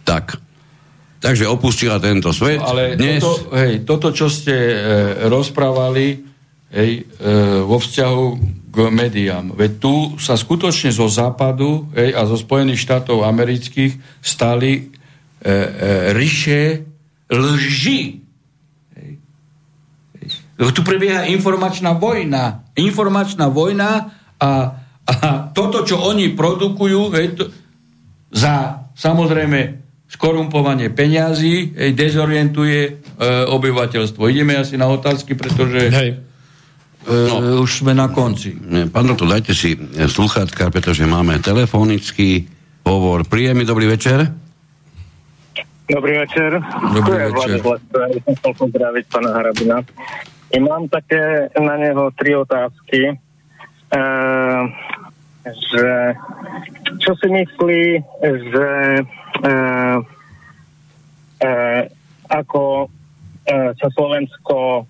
Tak. Takže opustila tento svet. Ale Dnes... toto, hej, toto, čo ste e, rozprávali hej, e, vo vzťahu k médiám, veď tu sa skutočne zo západu hej, a zo Spojených štátov amerických stali e, e, ryše lži. Tu prebieha informačná vojna. Informačná vojna a, a toto, čo oni produkujú, hej, to, za samozrejme skorumpovanie peňazí, hej, dezorientuje e, obyvateľstvo. Ideme asi na otázky, pretože Hej. e, no. už sme na konci. Pán doktor, dajte si e, sluchátka, pretože máme telefonický hovor. Príjemný dobrý večer. Dobrý večer. Dobrý večer. Ja som chcel pozdraviť pána Harabina. I mám také na neho tri otázky. E, že čo si myslí, že e, e, ako e, sa Slovensko e,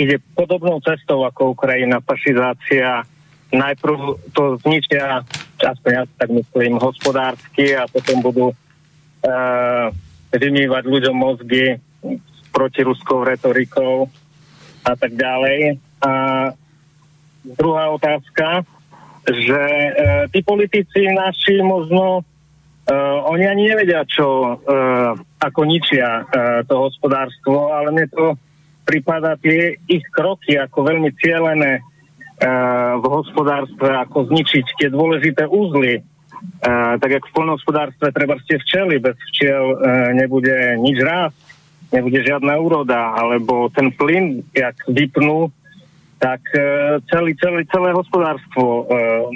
ide podobnou cestou ako Ukrajina, fašizácia. Najprv to zničia, aspoň ja tak myslím, hospodársky a potom budú uh, vymývať ľuďom mozgy protiruskou retorikou a tak ďalej. A druhá otázka, že uh, tí politici naši možno Uh, oni ani nevedia, čo, uh, ako ničia uh, to hospodárstvo, ale mne to prípada tie ich kroky ako veľmi cielené uh, v hospodárstve, ako zničiť tie dôležité úzly. Uh, tak jak v polnohospodárstve treba ste včeli, bez včiel uh, nebude nič rásť, nebude žiadna úroda, alebo ten plyn, jak vypnú, tak uh, celý, celý, celé hospodárstvo uh,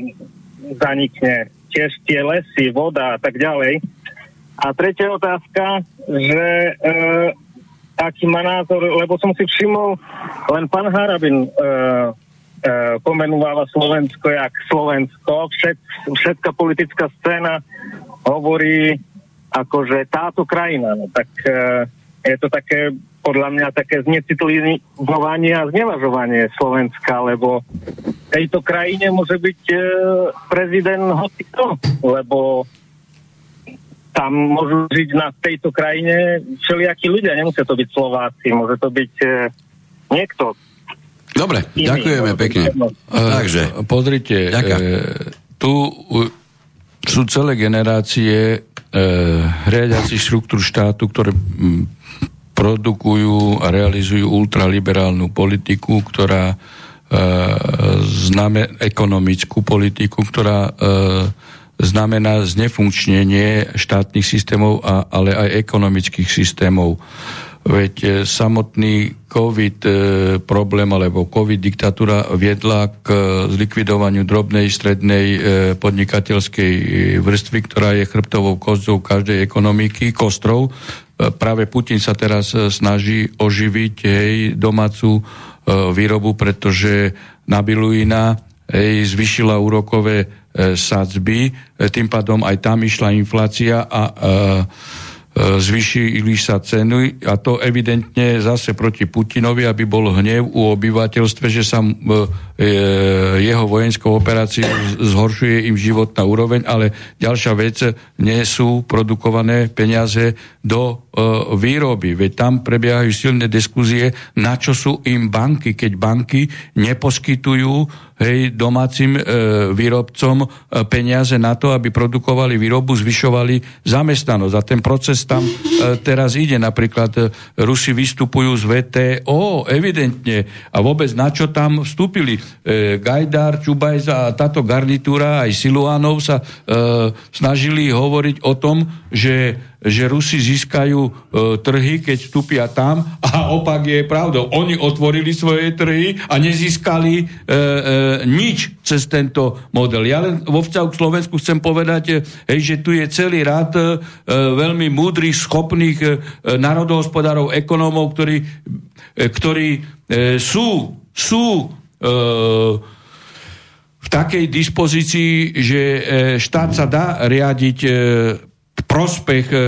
zanikne tiež tie lesy, voda a tak ďalej. A tretia otázka, že e, aký má názor, lebo som si všimol, len pán Harabin e, e, pomenúvala Slovensko jak Slovensko. Všet, všetká politická scéna hovorí akože táto krajina. No, tak e, je to také podľa mňa také znecitlivovanie a znevažovanie Slovenska, lebo v tejto krajine môže byť e, prezident hocikto, lebo tam môžu žiť na tejto krajine všelijakí ľudia, nemusia to byť Slováci, môže to byť e, niekto. Dobre, iný, ďakujeme pekne. Uh, Takže. Pozrite, e, tu sú celé generácie e, riadiacich štruktúr štátu, ktoré m, produkujú a realizujú ultraliberálnu politiku, ktorá e, znamená ekonomickú politiku, ktorá e, znamená znefunkčnenie štátnych systémov, a, ale aj ekonomických systémov. Veď e, samotný COVID e, problém alebo COVID diktatúra viedla k zlikvidovaniu drobnej, strednej e, podnikateľskej vrstvy, ktorá je chrbtovou kozdou každej ekonomiky, kostrov práve Putin sa teraz e, snaží oživiť jej domácu e, výrobu, pretože Nabiluina jej zvyšila úrokové e, sadzby, tým pádom aj tam išla inflácia a E, zvýšili sa ceny a to evidentne zase proti Putinovi, aby bol hnev u obyvateľstve, že sa e, jeho vojenskou operáciou zhoršuje im životná úroveň, ale ďalšia vec, nie sú produkované peniaze do e, výroby. Veď tam prebiehajú silné diskuzie, na čo sú im banky, keď banky neposkytujú hej, domácim e, výrobcom e, peniaze na to, aby produkovali výrobu, zvyšovali zamestnanosť. A ten proces tam e, teraz ide. Napríklad e, Rusi vystupujú z VTO, evidentne. A vôbec na čo tam vstúpili? E, Gajdar, Čubajza a táto garnitúra, aj Siluánov sa e, snažili hovoriť o tom, že že Rusi získajú e, trhy, keď vstúpia tam a opak je pravdou. Oni otvorili svoje trhy a nezískali e, e, nič cez tento model. Ja len vo vzťahu k Slovensku chcem povedať, e, hej, že tu je celý rad e, veľmi múdrych, schopných e, národohospodárov, ekonómov, ktorí, e, ktorí e, sú, sú e, v takej dispozícii, že e, štát sa dá riadiť e, prospech e, e,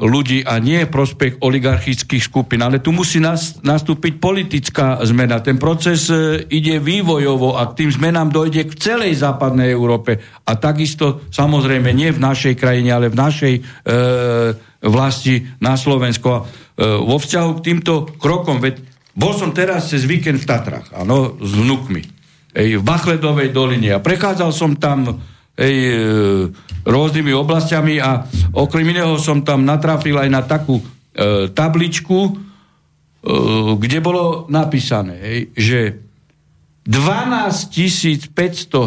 ľudí a nie prospech oligarchických skupín. Ale tu musí nas, nastúpiť politická zmena. Ten proces e, ide vývojovo a k tým zmenám dojde k celej západnej Európe. A takisto samozrejme nie v našej krajine, ale v našej e, vlasti na Slovensku. A, e, vo vzťahu k týmto krokom, veď bol som teraz cez víkend v Tatrach, áno, s vnukmi, ej, v Bachledovej doline a prechádzal som tam ej, e, rôznymi oblastiami a okrem iného som tam natrafil aj na takú e, tabličku, e, kde bolo napísané, ej, že 12 500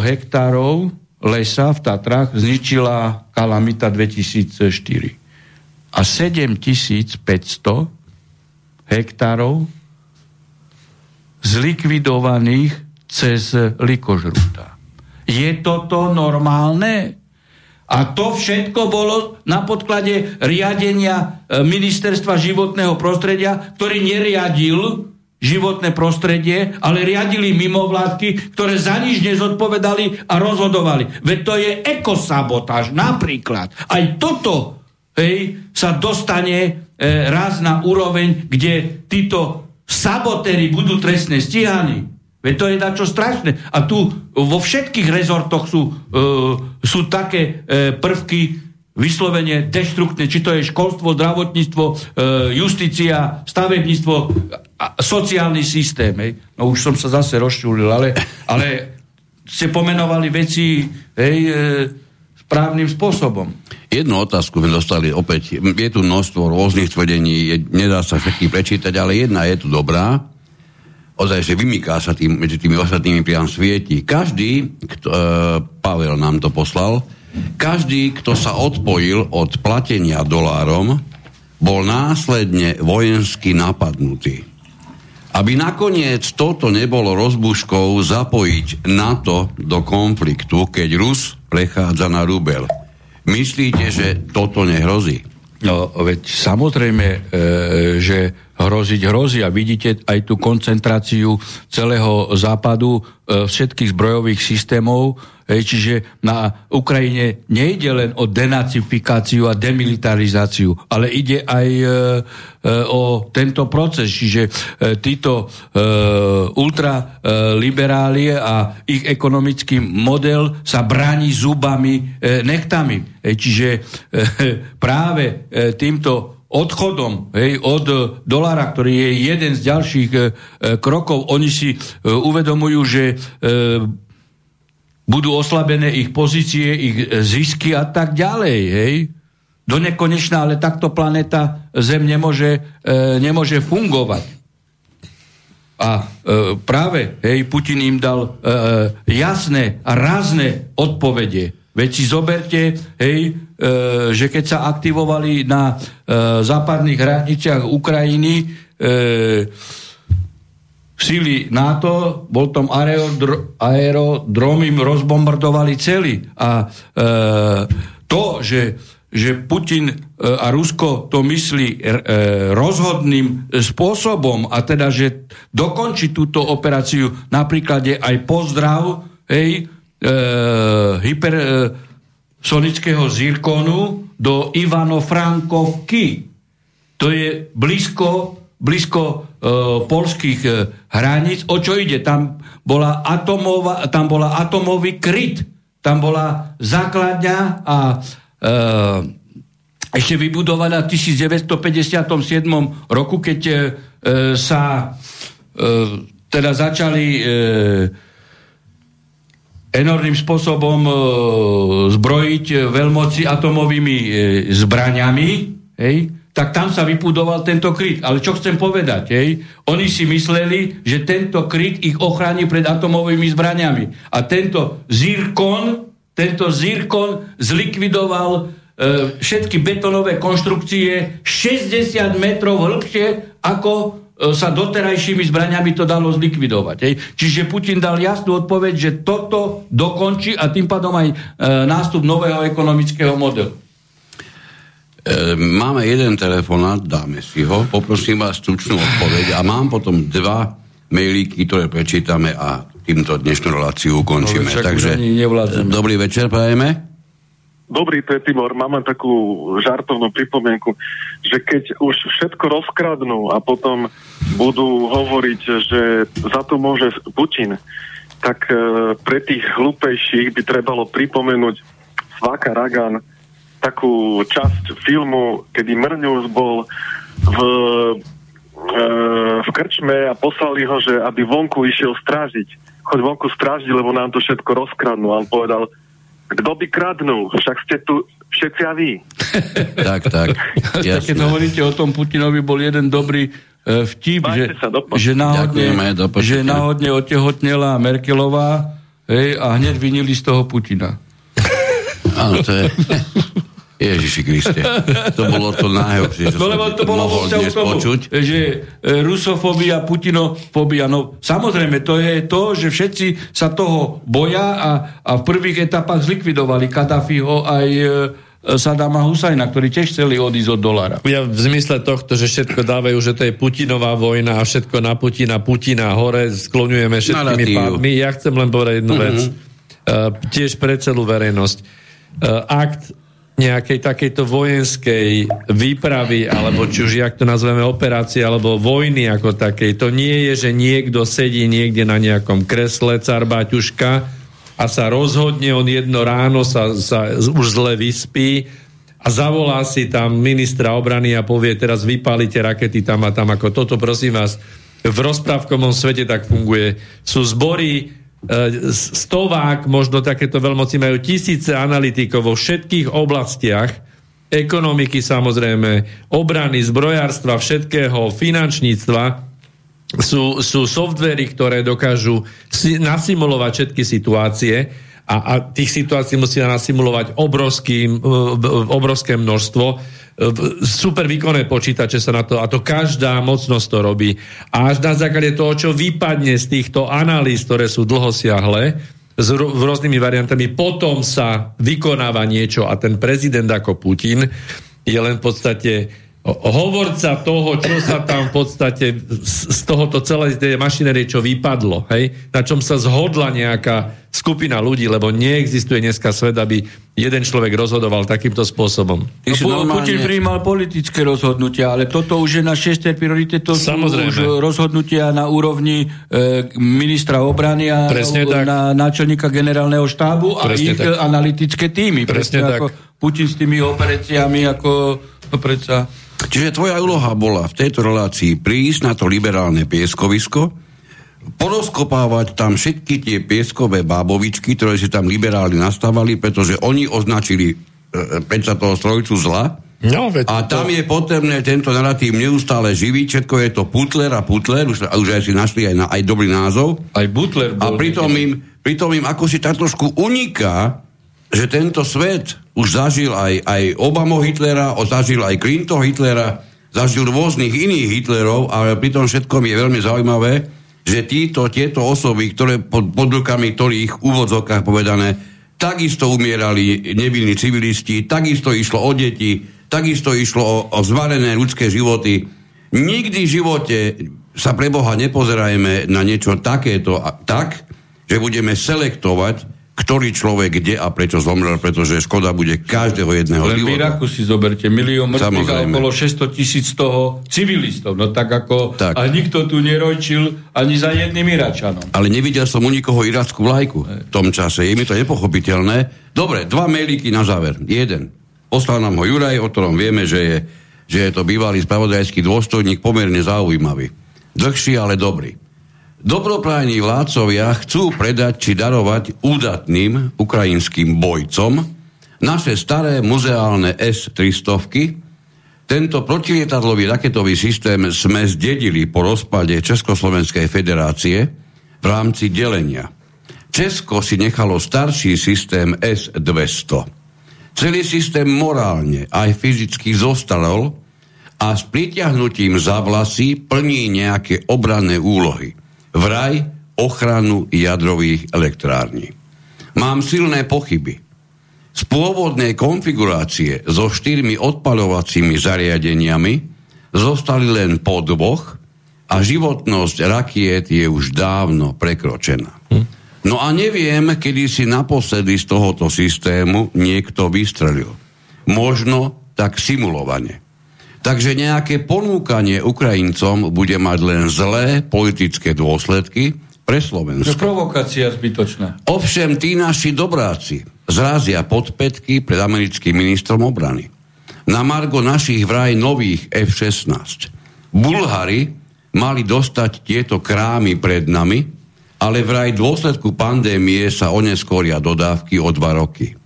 hektárov lesa v Tatrách zničila kalamita 2004 a 7500 hektárov zlikvidovaných cez likožrúta. Je toto normálne? A to všetko bolo na podklade riadenia e, ministerstva životného prostredia, ktorý neriadil životné prostredie, ale riadili mimovládky, ktoré za nič nezodpovedali a rozhodovali. Veď to je ekosabotáž napríklad. Aj toto hej, sa dostane e, raz na úroveň, kde títo sabotéry budú trestne stíhaní. Veď to je čo strašné. A tu vo všetkých rezortoch sú, e, sú také e, prvky vyslovene deštruktné, či to je školstvo, zdravotníctvo, e, justícia, stavebníctvo, a, sociálny systém. Hej. No už som sa zase rozčulil, ale, ale ste pomenovali veci hej, e, správnym spôsobom. Jednu otázku sme dostali opäť. Je tu množstvo rôznych tvrdení, je, nedá sa všetky prečítať, ale jedna je tu dobrá. Ozaj, že vymyká sa tým, medzi tými ostatnými priam svieti. Každý, kto, e, Pavel nám to poslal, každý, kto sa odpojil od platenia dolárom, bol následne vojensky napadnutý. Aby nakoniec toto nebolo rozbuškou zapojiť NATO do konfliktu, keď Rus prechádza na rubel. Myslíte, že toto nehrozí? No, veď samozrejme, e, že hroziť hrozí a vidíte aj tú koncentráciu celého západu e, všetkých zbrojových systémov, e, čiže na Ukrajine nejde len o denacifikáciu a demilitarizáciu, ale ide aj e, e, o tento proces, čiže e, títo e, a ich ekonomický model sa bráni zubami, e, nechtami. Čiže e, práve týmto odchodom hej, od dolára, ktorý je jeden z ďalších e, krokov, oni si e, uvedomujú, že e, budú oslabené ich pozície, ich zisky a tak ďalej. Hej. Do nekonečná, ale takto planeta Zem nemôže, e, nemôže fungovať. A e, práve hej, Putin im dal e, jasné a rázne odpovede. Veď si zoberte, hej, e, že keď sa aktivovali na e, západných hraniciach Ukrajiny e, síly NATO, bol tom aerodr- rozbombardovali celý. A e, to, že, že Putin e, a Rusko to myslí e, rozhodným spôsobom a teda, že dokončí túto operáciu napríklad aj pozdrav, hej, e, hypersonického zirkonu do Ivano-Frankovky. To je blízko, blízko e, polských e, hraníc. O čo ide? Tam bola, atomová, tam bola atomový kryt. Tam bola základňa a e, ešte vybudovaná v 1957 roku, keď e, sa e, teda začali e, enormným spôsobom e, zbrojiť veľmoci atomovými e, zbraňami, hej, tak tam sa vypudoval tento kryt. Ale čo chcem povedať, hej, oni si mysleli, že tento kryt ich ochráni pred atomovými zbraňami. A tento zirkon, tento zirkon zlikvidoval e, všetky betonové konštrukcie 60 metrov hĺbšie ako E, sa doterajšími zbraniami to dalo zlikvidovať. Hej. Čiže Putin dal jasnú odpoveď, že toto dokončí a tým pádom aj e, nástup nového ekonomického modelu. E, máme jeden telefonát, dáme si ho, poprosím vás stručnú odpoveď a mám potom dva mailíky, ktoré prečítame a týmto dnešnú reláciu ukončíme. No, Takže dobrý večer, prajeme. Dobrý, to je Tibor. Mám takú žartovnú pripomienku, že keď už všetko rozkradnú a potom budú hovoriť, že za to môže Putin, tak e, pre tých hlupejších by trebalo pripomenúť Svaka Ragan takú časť filmu, kedy Mrňus bol v, e, v krčme a poslali ho, že aby vonku išiel strážiť. Choď vonku strážiť, lebo nám to všetko rozkradnú. A on povedal, kto by kradnul? Však ste tu všetci a vy. [LAUGHS] tak, tak. Jasne. Keď hovoríte o tom Putinovi, bol jeden dobrý uh, vtip, že, že, náhodne, že náhodne otehotnela Merkelová hej, a hneď vinili z toho Putina. Áno, to je... [LAUGHS] Ježiši Kriste. To bolo to najhoršie, čo [LAUGHS] no, lebo to bolo mohol dnes tomu, počuť. Že e, rusofóbia, putinofóbia, no samozrejme, to je to, že všetci sa toho boja a, a v prvých etapách zlikvidovali Kadafiho aj e, Sadama Husajna, ktorí tiež chceli odísť od dolára. Ja v zmysle tohto, že všetko dávajú, že to je Putinová vojna a všetko na Putina, Putina hore, skloňujeme všetkými pádmi. Ja chcem len povedať jednu uh-huh. vec. Uh, tiež pre celú verejnosť. Uh, akt nejakej takejto vojenskej výpravy, alebo či už jak to nazveme operácie, alebo vojny ako takej. To nie je, že niekto sedí niekde na nejakom kresle, car a sa rozhodne, on jedno ráno sa, sa už zle vyspí a zavolá si tam ministra obrany a povie, teraz vypálite rakety tam a tam, ako toto, prosím vás, v rozprávkovom svete tak funguje. Sú zbory stovák, možno takéto veľmoci majú tisíce analytikov vo všetkých oblastiach, ekonomiky samozrejme, obrany, zbrojárstva, všetkého, finančníctva, sú, sú softvery, ktoré dokážu si, nasimulovať všetky situácie a, a tých situácií musia nasimulovať obrovský, obrovské množstvo. Super výkonné počítače sa na to, a to každá mocnosť to robí. A až na základe toho, čo vypadne z týchto analýz, ktoré sú dlhosiahle, s rôznymi variantami, potom sa vykonáva niečo a ten prezident ako Putin je len v podstate hovorca toho, čo sa tam v podstate z tohoto celej tej mašinerie, čo vypadlo, hej? na čom sa zhodla nejaká skupina ľudí, lebo neexistuje dneska svet, aby jeden človek rozhodoval takýmto spôsobom. No, normálne... Putin prijímal politické rozhodnutia, ale toto už je na šestej priorite, to Samozrejme. sú už rozhodnutia na úrovni e, ministra obrany a Presne tak. na náčelníka generálneho štábu Presne a ich tak. analytické týmy. Presne, Presne tak. Ako Putin s tými operáciami ako no, predsa Čiže tvoja úloha bola v tejto relácii prísť na to liberálne pieskovisko, porozkopávať tam všetky tie pieskové bábovičky, ktoré si tam liberáli nastávali, pretože oni označili e, predsa toho strojcu zla. No, veď a tam to... je potrebné tento narratív neustále živiť, všetko je to Putler a Putler, už, už aj si našli aj, na, aj dobrý názov. Aj Butler bol. A pritom im, pritom im ako si tak trošku uniká, že tento svet už zažil aj, aj Obama Hitlera, zažil aj Clinton Hitlera, zažil rôznych iných Hitlerov, ale pri tom všetkom je veľmi zaujímavé, že títo, tieto osoby, ktoré pod, pod rukami ktorých úvodzovkách povedané, takisto umierali nevinní civilisti, takisto išlo o deti, takisto išlo o, o zvarené ľudské životy. Nikdy v živote sa pre Boha nepozerajme na niečo takéto tak, že budeme selektovať ktorý človek kde a prečo zomrel, pretože škoda bude každého jedného Len života. v Iraku si zoberte milión mŕtvych a okolo 600 tisíc toho civilistov. No tak ako... Tak. A nikto tu nerojčil ani za jedným Iračanom. Ale nevidel som u nikoho irackú vlajku v tom čase. Je mi to nepochopiteľné. Dobre, dva mailíky na záver. Jeden. Poslal nám ho Juraj, o ktorom vieme, že je, že je to bývalý spravodajský dôstojník, pomerne zaujímavý. Dlhší, ale dobrý. Dobroprajní vládcovia chcú predať či darovať údatným ukrajinským bojcom naše staré muzeálne S-300. Tento protilietadlový raketový systém sme zdedili po rozpade Československej federácie v rámci delenia. Česko si nechalo starší systém S-200. Celý systém morálne aj fyzicky zostarol a s pritiahnutím za vlasy plní nejaké obranné úlohy – vraj ochranu jadrových elektrární. Mám silné pochyby. Z pôvodnej konfigurácie so štyrmi odpaľovacími zariadeniami zostali len po dvoch a životnosť rakiet je už dávno prekročená. Hm? No a neviem, kedy si naposledy z tohoto systému niekto vystrelil. Možno tak simulovane. Takže nejaké ponúkanie Ukrajincom bude mať len zlé politické dôsledky pre Slovensko. To provokácia zbytočná. Ovšem, tí naši dobráci zrazia podpätky pred americkým ministrom obrany. Na margo našich vraj nových F-16. Bulhári mali dostať tieto krámy pred nami, ale vraj v dôsledku pandémie sa oneskoria dodávky o dva roky.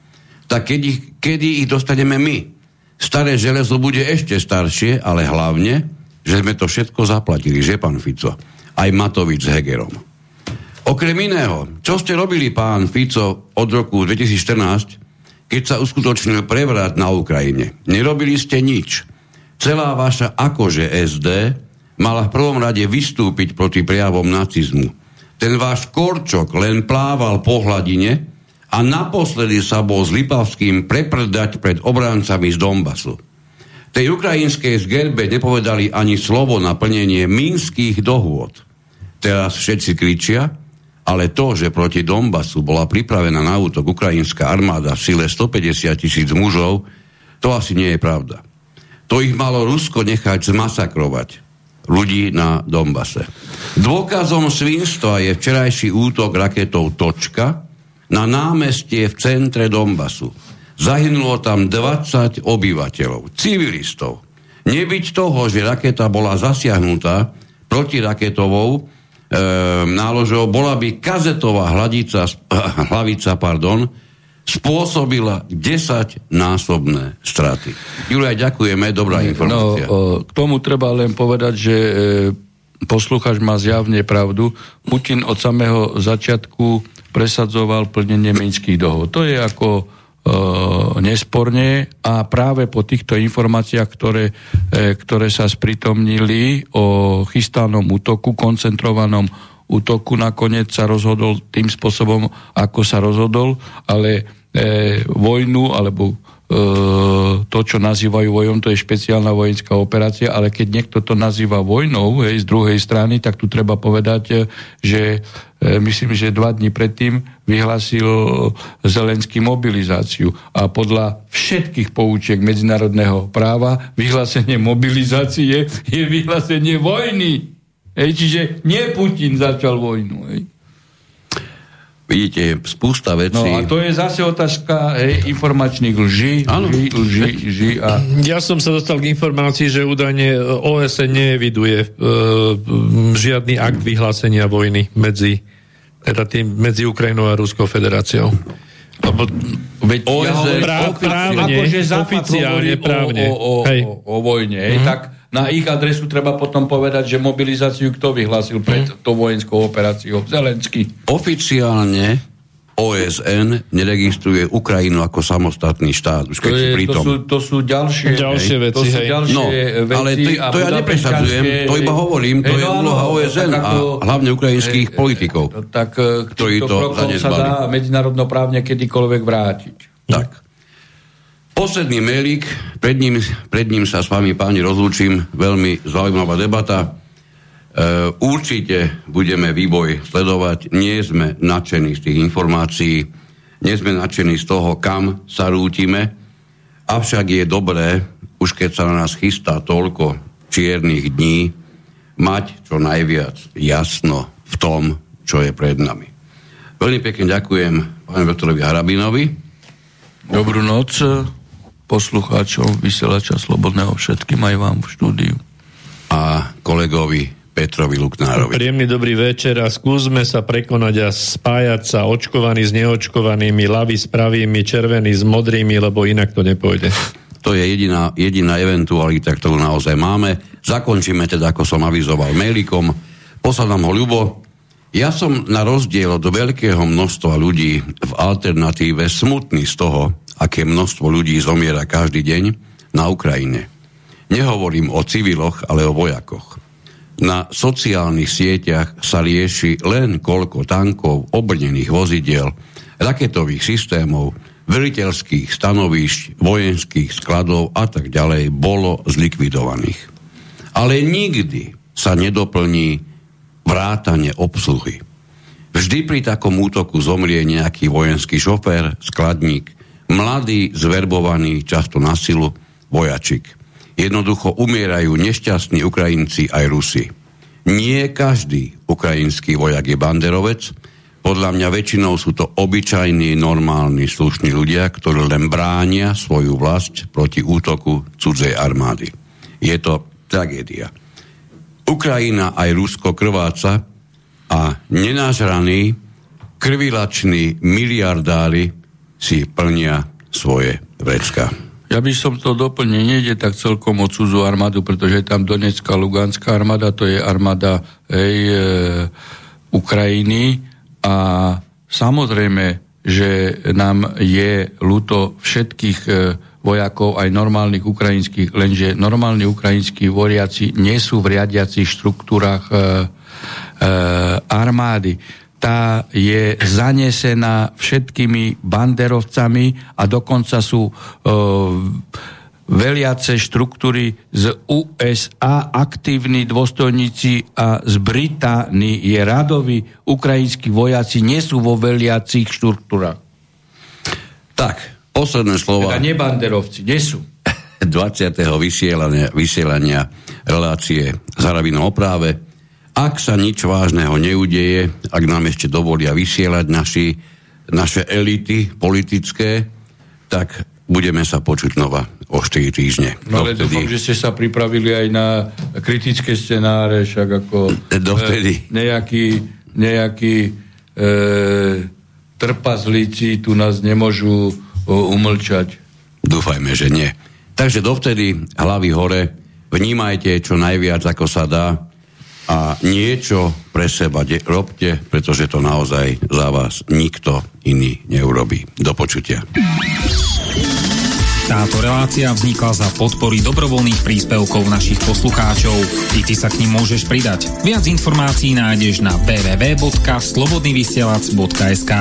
Tak kedy, kedy ich dostaneme my? Staré železo bude ešte staršie, ale hlavne, že sme to všetko zaplatili, že pán Fico? Aj Matovič s Hegerom. Okrem iného, čo ste robili, pán Fico, od roku 2014, keď sa uskutočnil prevrat na Ukrajine? Nerobili ste nič. Celá vaša akože SD mala v prvom rade vystúpiť proti prejavom nacizmu. Ten váš korčok len plával po hladine, a naposledy sa bol s Lipavským preprdať pred obráncami z Donbasu. Tej ukrajinskej zgerbe nepovedali ani slovo na plnenie minských dohôd. Teraz všetci kričia, ale to, že proti Donbasu bola pripravená na útok ukrajinská armáda v sile 150 tisíc mužov, to asi nie je pravda. To ich malo Rusko nechať zmasakrovať ľudí na Donbase. Dôkazom svinstva je včerajší útok raketou Točka, na námestie v centre Donbasu. Zahynulo tam 20 obyvateľov, civilistov. Nebyť toho, že raketa bola zasiahnutá protiraketovou náložov, bola by kazetová hladica, [LAUGHS] hlavica, pardon, spôsobila 10-násobné straty. Julia, ďakujeme, dobrá informácia. No, k tomu treba len povedať, že e, posluchač má zjavne pravdu. Putin od samého začiatku presadzoval plnenie minských dohod. To je ako e, nesporne a práve po týchto informáciách, ktoré, e, ktoré sa spritomnili o chystanom útoku, koncentrovanom útoku, nakoniec sa rozhodol tým spôsobom, ako sa rozhodol, ale e, vojnu alebo to, čo nazývajú vojom, to je špeciálna vojenská operácia, ale keď niekto to nazýva vojnou hej, z druhej strany, tak tu treba povedať, e, že e, myslím, že dva dní predtým vyhlásil Zelenský mobilizáciu a podľa všetkých poučiek medzinárodného práva vyhlásenie mobilizácie je vyhlásenie vojny. Hej, čiže nie Putin začal vojnu. Hej. Vidíte, spústa vecí. No a to je zase otázka hej, informačných lží, lží, lží, lží a... Ja som sa dostal k informácii, že údajne OSN neeviduje e, žiadny akt vyhlásenia vojny medzi, teda tým, medzi Ukrajinou a Ruskou federáciou. Lebo veď OSN, ja práv, právne, akože oficiálne, právne. O, o, o, o, o vojne, hej, mm-hmm. tak na ich adresu treba potom povedať, že mobilizáciu kto vyhlásil pred mm. tou vojenskou operáciou? Zelenský. Oficiálne OSN neregistruje Ukrajinu ako samostatný štát. Už keď to, je, to, sú, to sú ďalšie, ďalšie hej, veci. To sú ďalšie no, veci ale to, to ja nepresadzujem, to iba hovorím, to hej, je no, úloha OSN ako, a hlavne ukrajinských hej, politikov, tak, ktorí to sa dá medzinárodnoprávne kedykoľvek vrátiť. Tak. Posledný mailík, pred ním, pred ním sa s vami páni rozlúčim, veľmi zaujímavá debata. E, určite budeme vývoj sledovať, nie sme nadšení z tých informácií, nie sme nadšení z toho, kam sa rútime, avšak je dobré, už keď sa na nás chystá toľko čiernych dní, mať čo najviac jasno v tom, čo je pred nami. Veľmi pekne ďakujem pánu doktorovi Harabinovi. Dobrú noc poslucháčom vysielača Slobodného všetkým aj vám v štúdiu. A kolegovi Petrovi Luknárovi. Príjemný dobrý večer a skúsme sa prekonať a spájať sa očkovaní s neočkovanými, lavy s pravými, červení s modrými, lebo inak to nepôjde. To je jediná, jediná eventualita, ktorú naozaj máme. Zakončíme teda, ako som avizoval, mailikom. Posladám ho Ľubo. Ja som na rozdiel od veľkého množstva ľudí v alternatíve smutný z toho, aké množstvo ľudí zomiera každý deň na Ukrajine. Nehovorím o civiloch, ale o vojakoch. Na sociálnych sieťach sa rieši len koľko tankov, obrnených vozidiel, raketových systémov, veliteľských stanovišť, vojenských skladov a tak ďalej bolo zlikvidovaných. Ale nikdy sa nedoplní vrátane obsluhy. Vždy pri takom útoku zomrie nejaký vojenský šofér, skladník, mladí, zverbovaní, často na silu, vojačik. Jednoducho umierajú nešťastní Ukrajinci aj Rusi. Nie každý ukrajinský vojak je banderovec, podľa mňa väčšinou sú to obyčajní, normálni, slušní ľudia, ktorí len bránia svoju vlast proti útoku cudzej armády. Je to tragédia. Ukrajina aj Rusko krváca a nenážraní, krvilační miliardári si plnia svoje vecka. Ja by som to doplnil, nejde tak celkom o cudzú armádu, pretože tam Donetská, Luganská armáda, to je armáda hej, e, Ukrajiny a samozrejme, že nám je ľúto všetkých e, vojakov, aj normálnych ukrajinských, lenže normálni ukrajinskí voriaci nie sú v riadiacich štruktúrach e, e, armády tá je zanesená všetkými banderovcami a dokonca sú e, veliace štruktúry z USA, aktívni dôstojníci a z Británie, radoví ukrajinskí vojaci nie sú vo veliacich štruktúrach. Tak, posledné slova. Teda nebanderovci, nie sú. [LAUGHS] 20. vysielania, vysielania relácie s Harabinou o práve ak sa nič vážneho neudeje, ak nám ešte dovolia vysielať naši, naše elity politické, tak budeme sa počuť znova o 4 týždne. No ale dúfam, že ste sa pripravili aj na kritické scenáre, však ako Dovtedy. E, nejaký, nejaký e, trpazlíci tu nás nemôžu o, umlčať. Dúfajme, že nie. Takže dovtedy hlavy hore, vnímajte čo najviac, ako sa dá a niečo pre seba de- robte, pretože to naozaj za vás nikto iný neurobí. Do počutia. Táto relácia vznikla za podpory dobrovoľných príspevkov našich poslucháčov. I ty sa k ním môžeš pridať. Viac informácií nájdeš na www.slobodnyvysielac.sk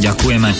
Ďakujeme.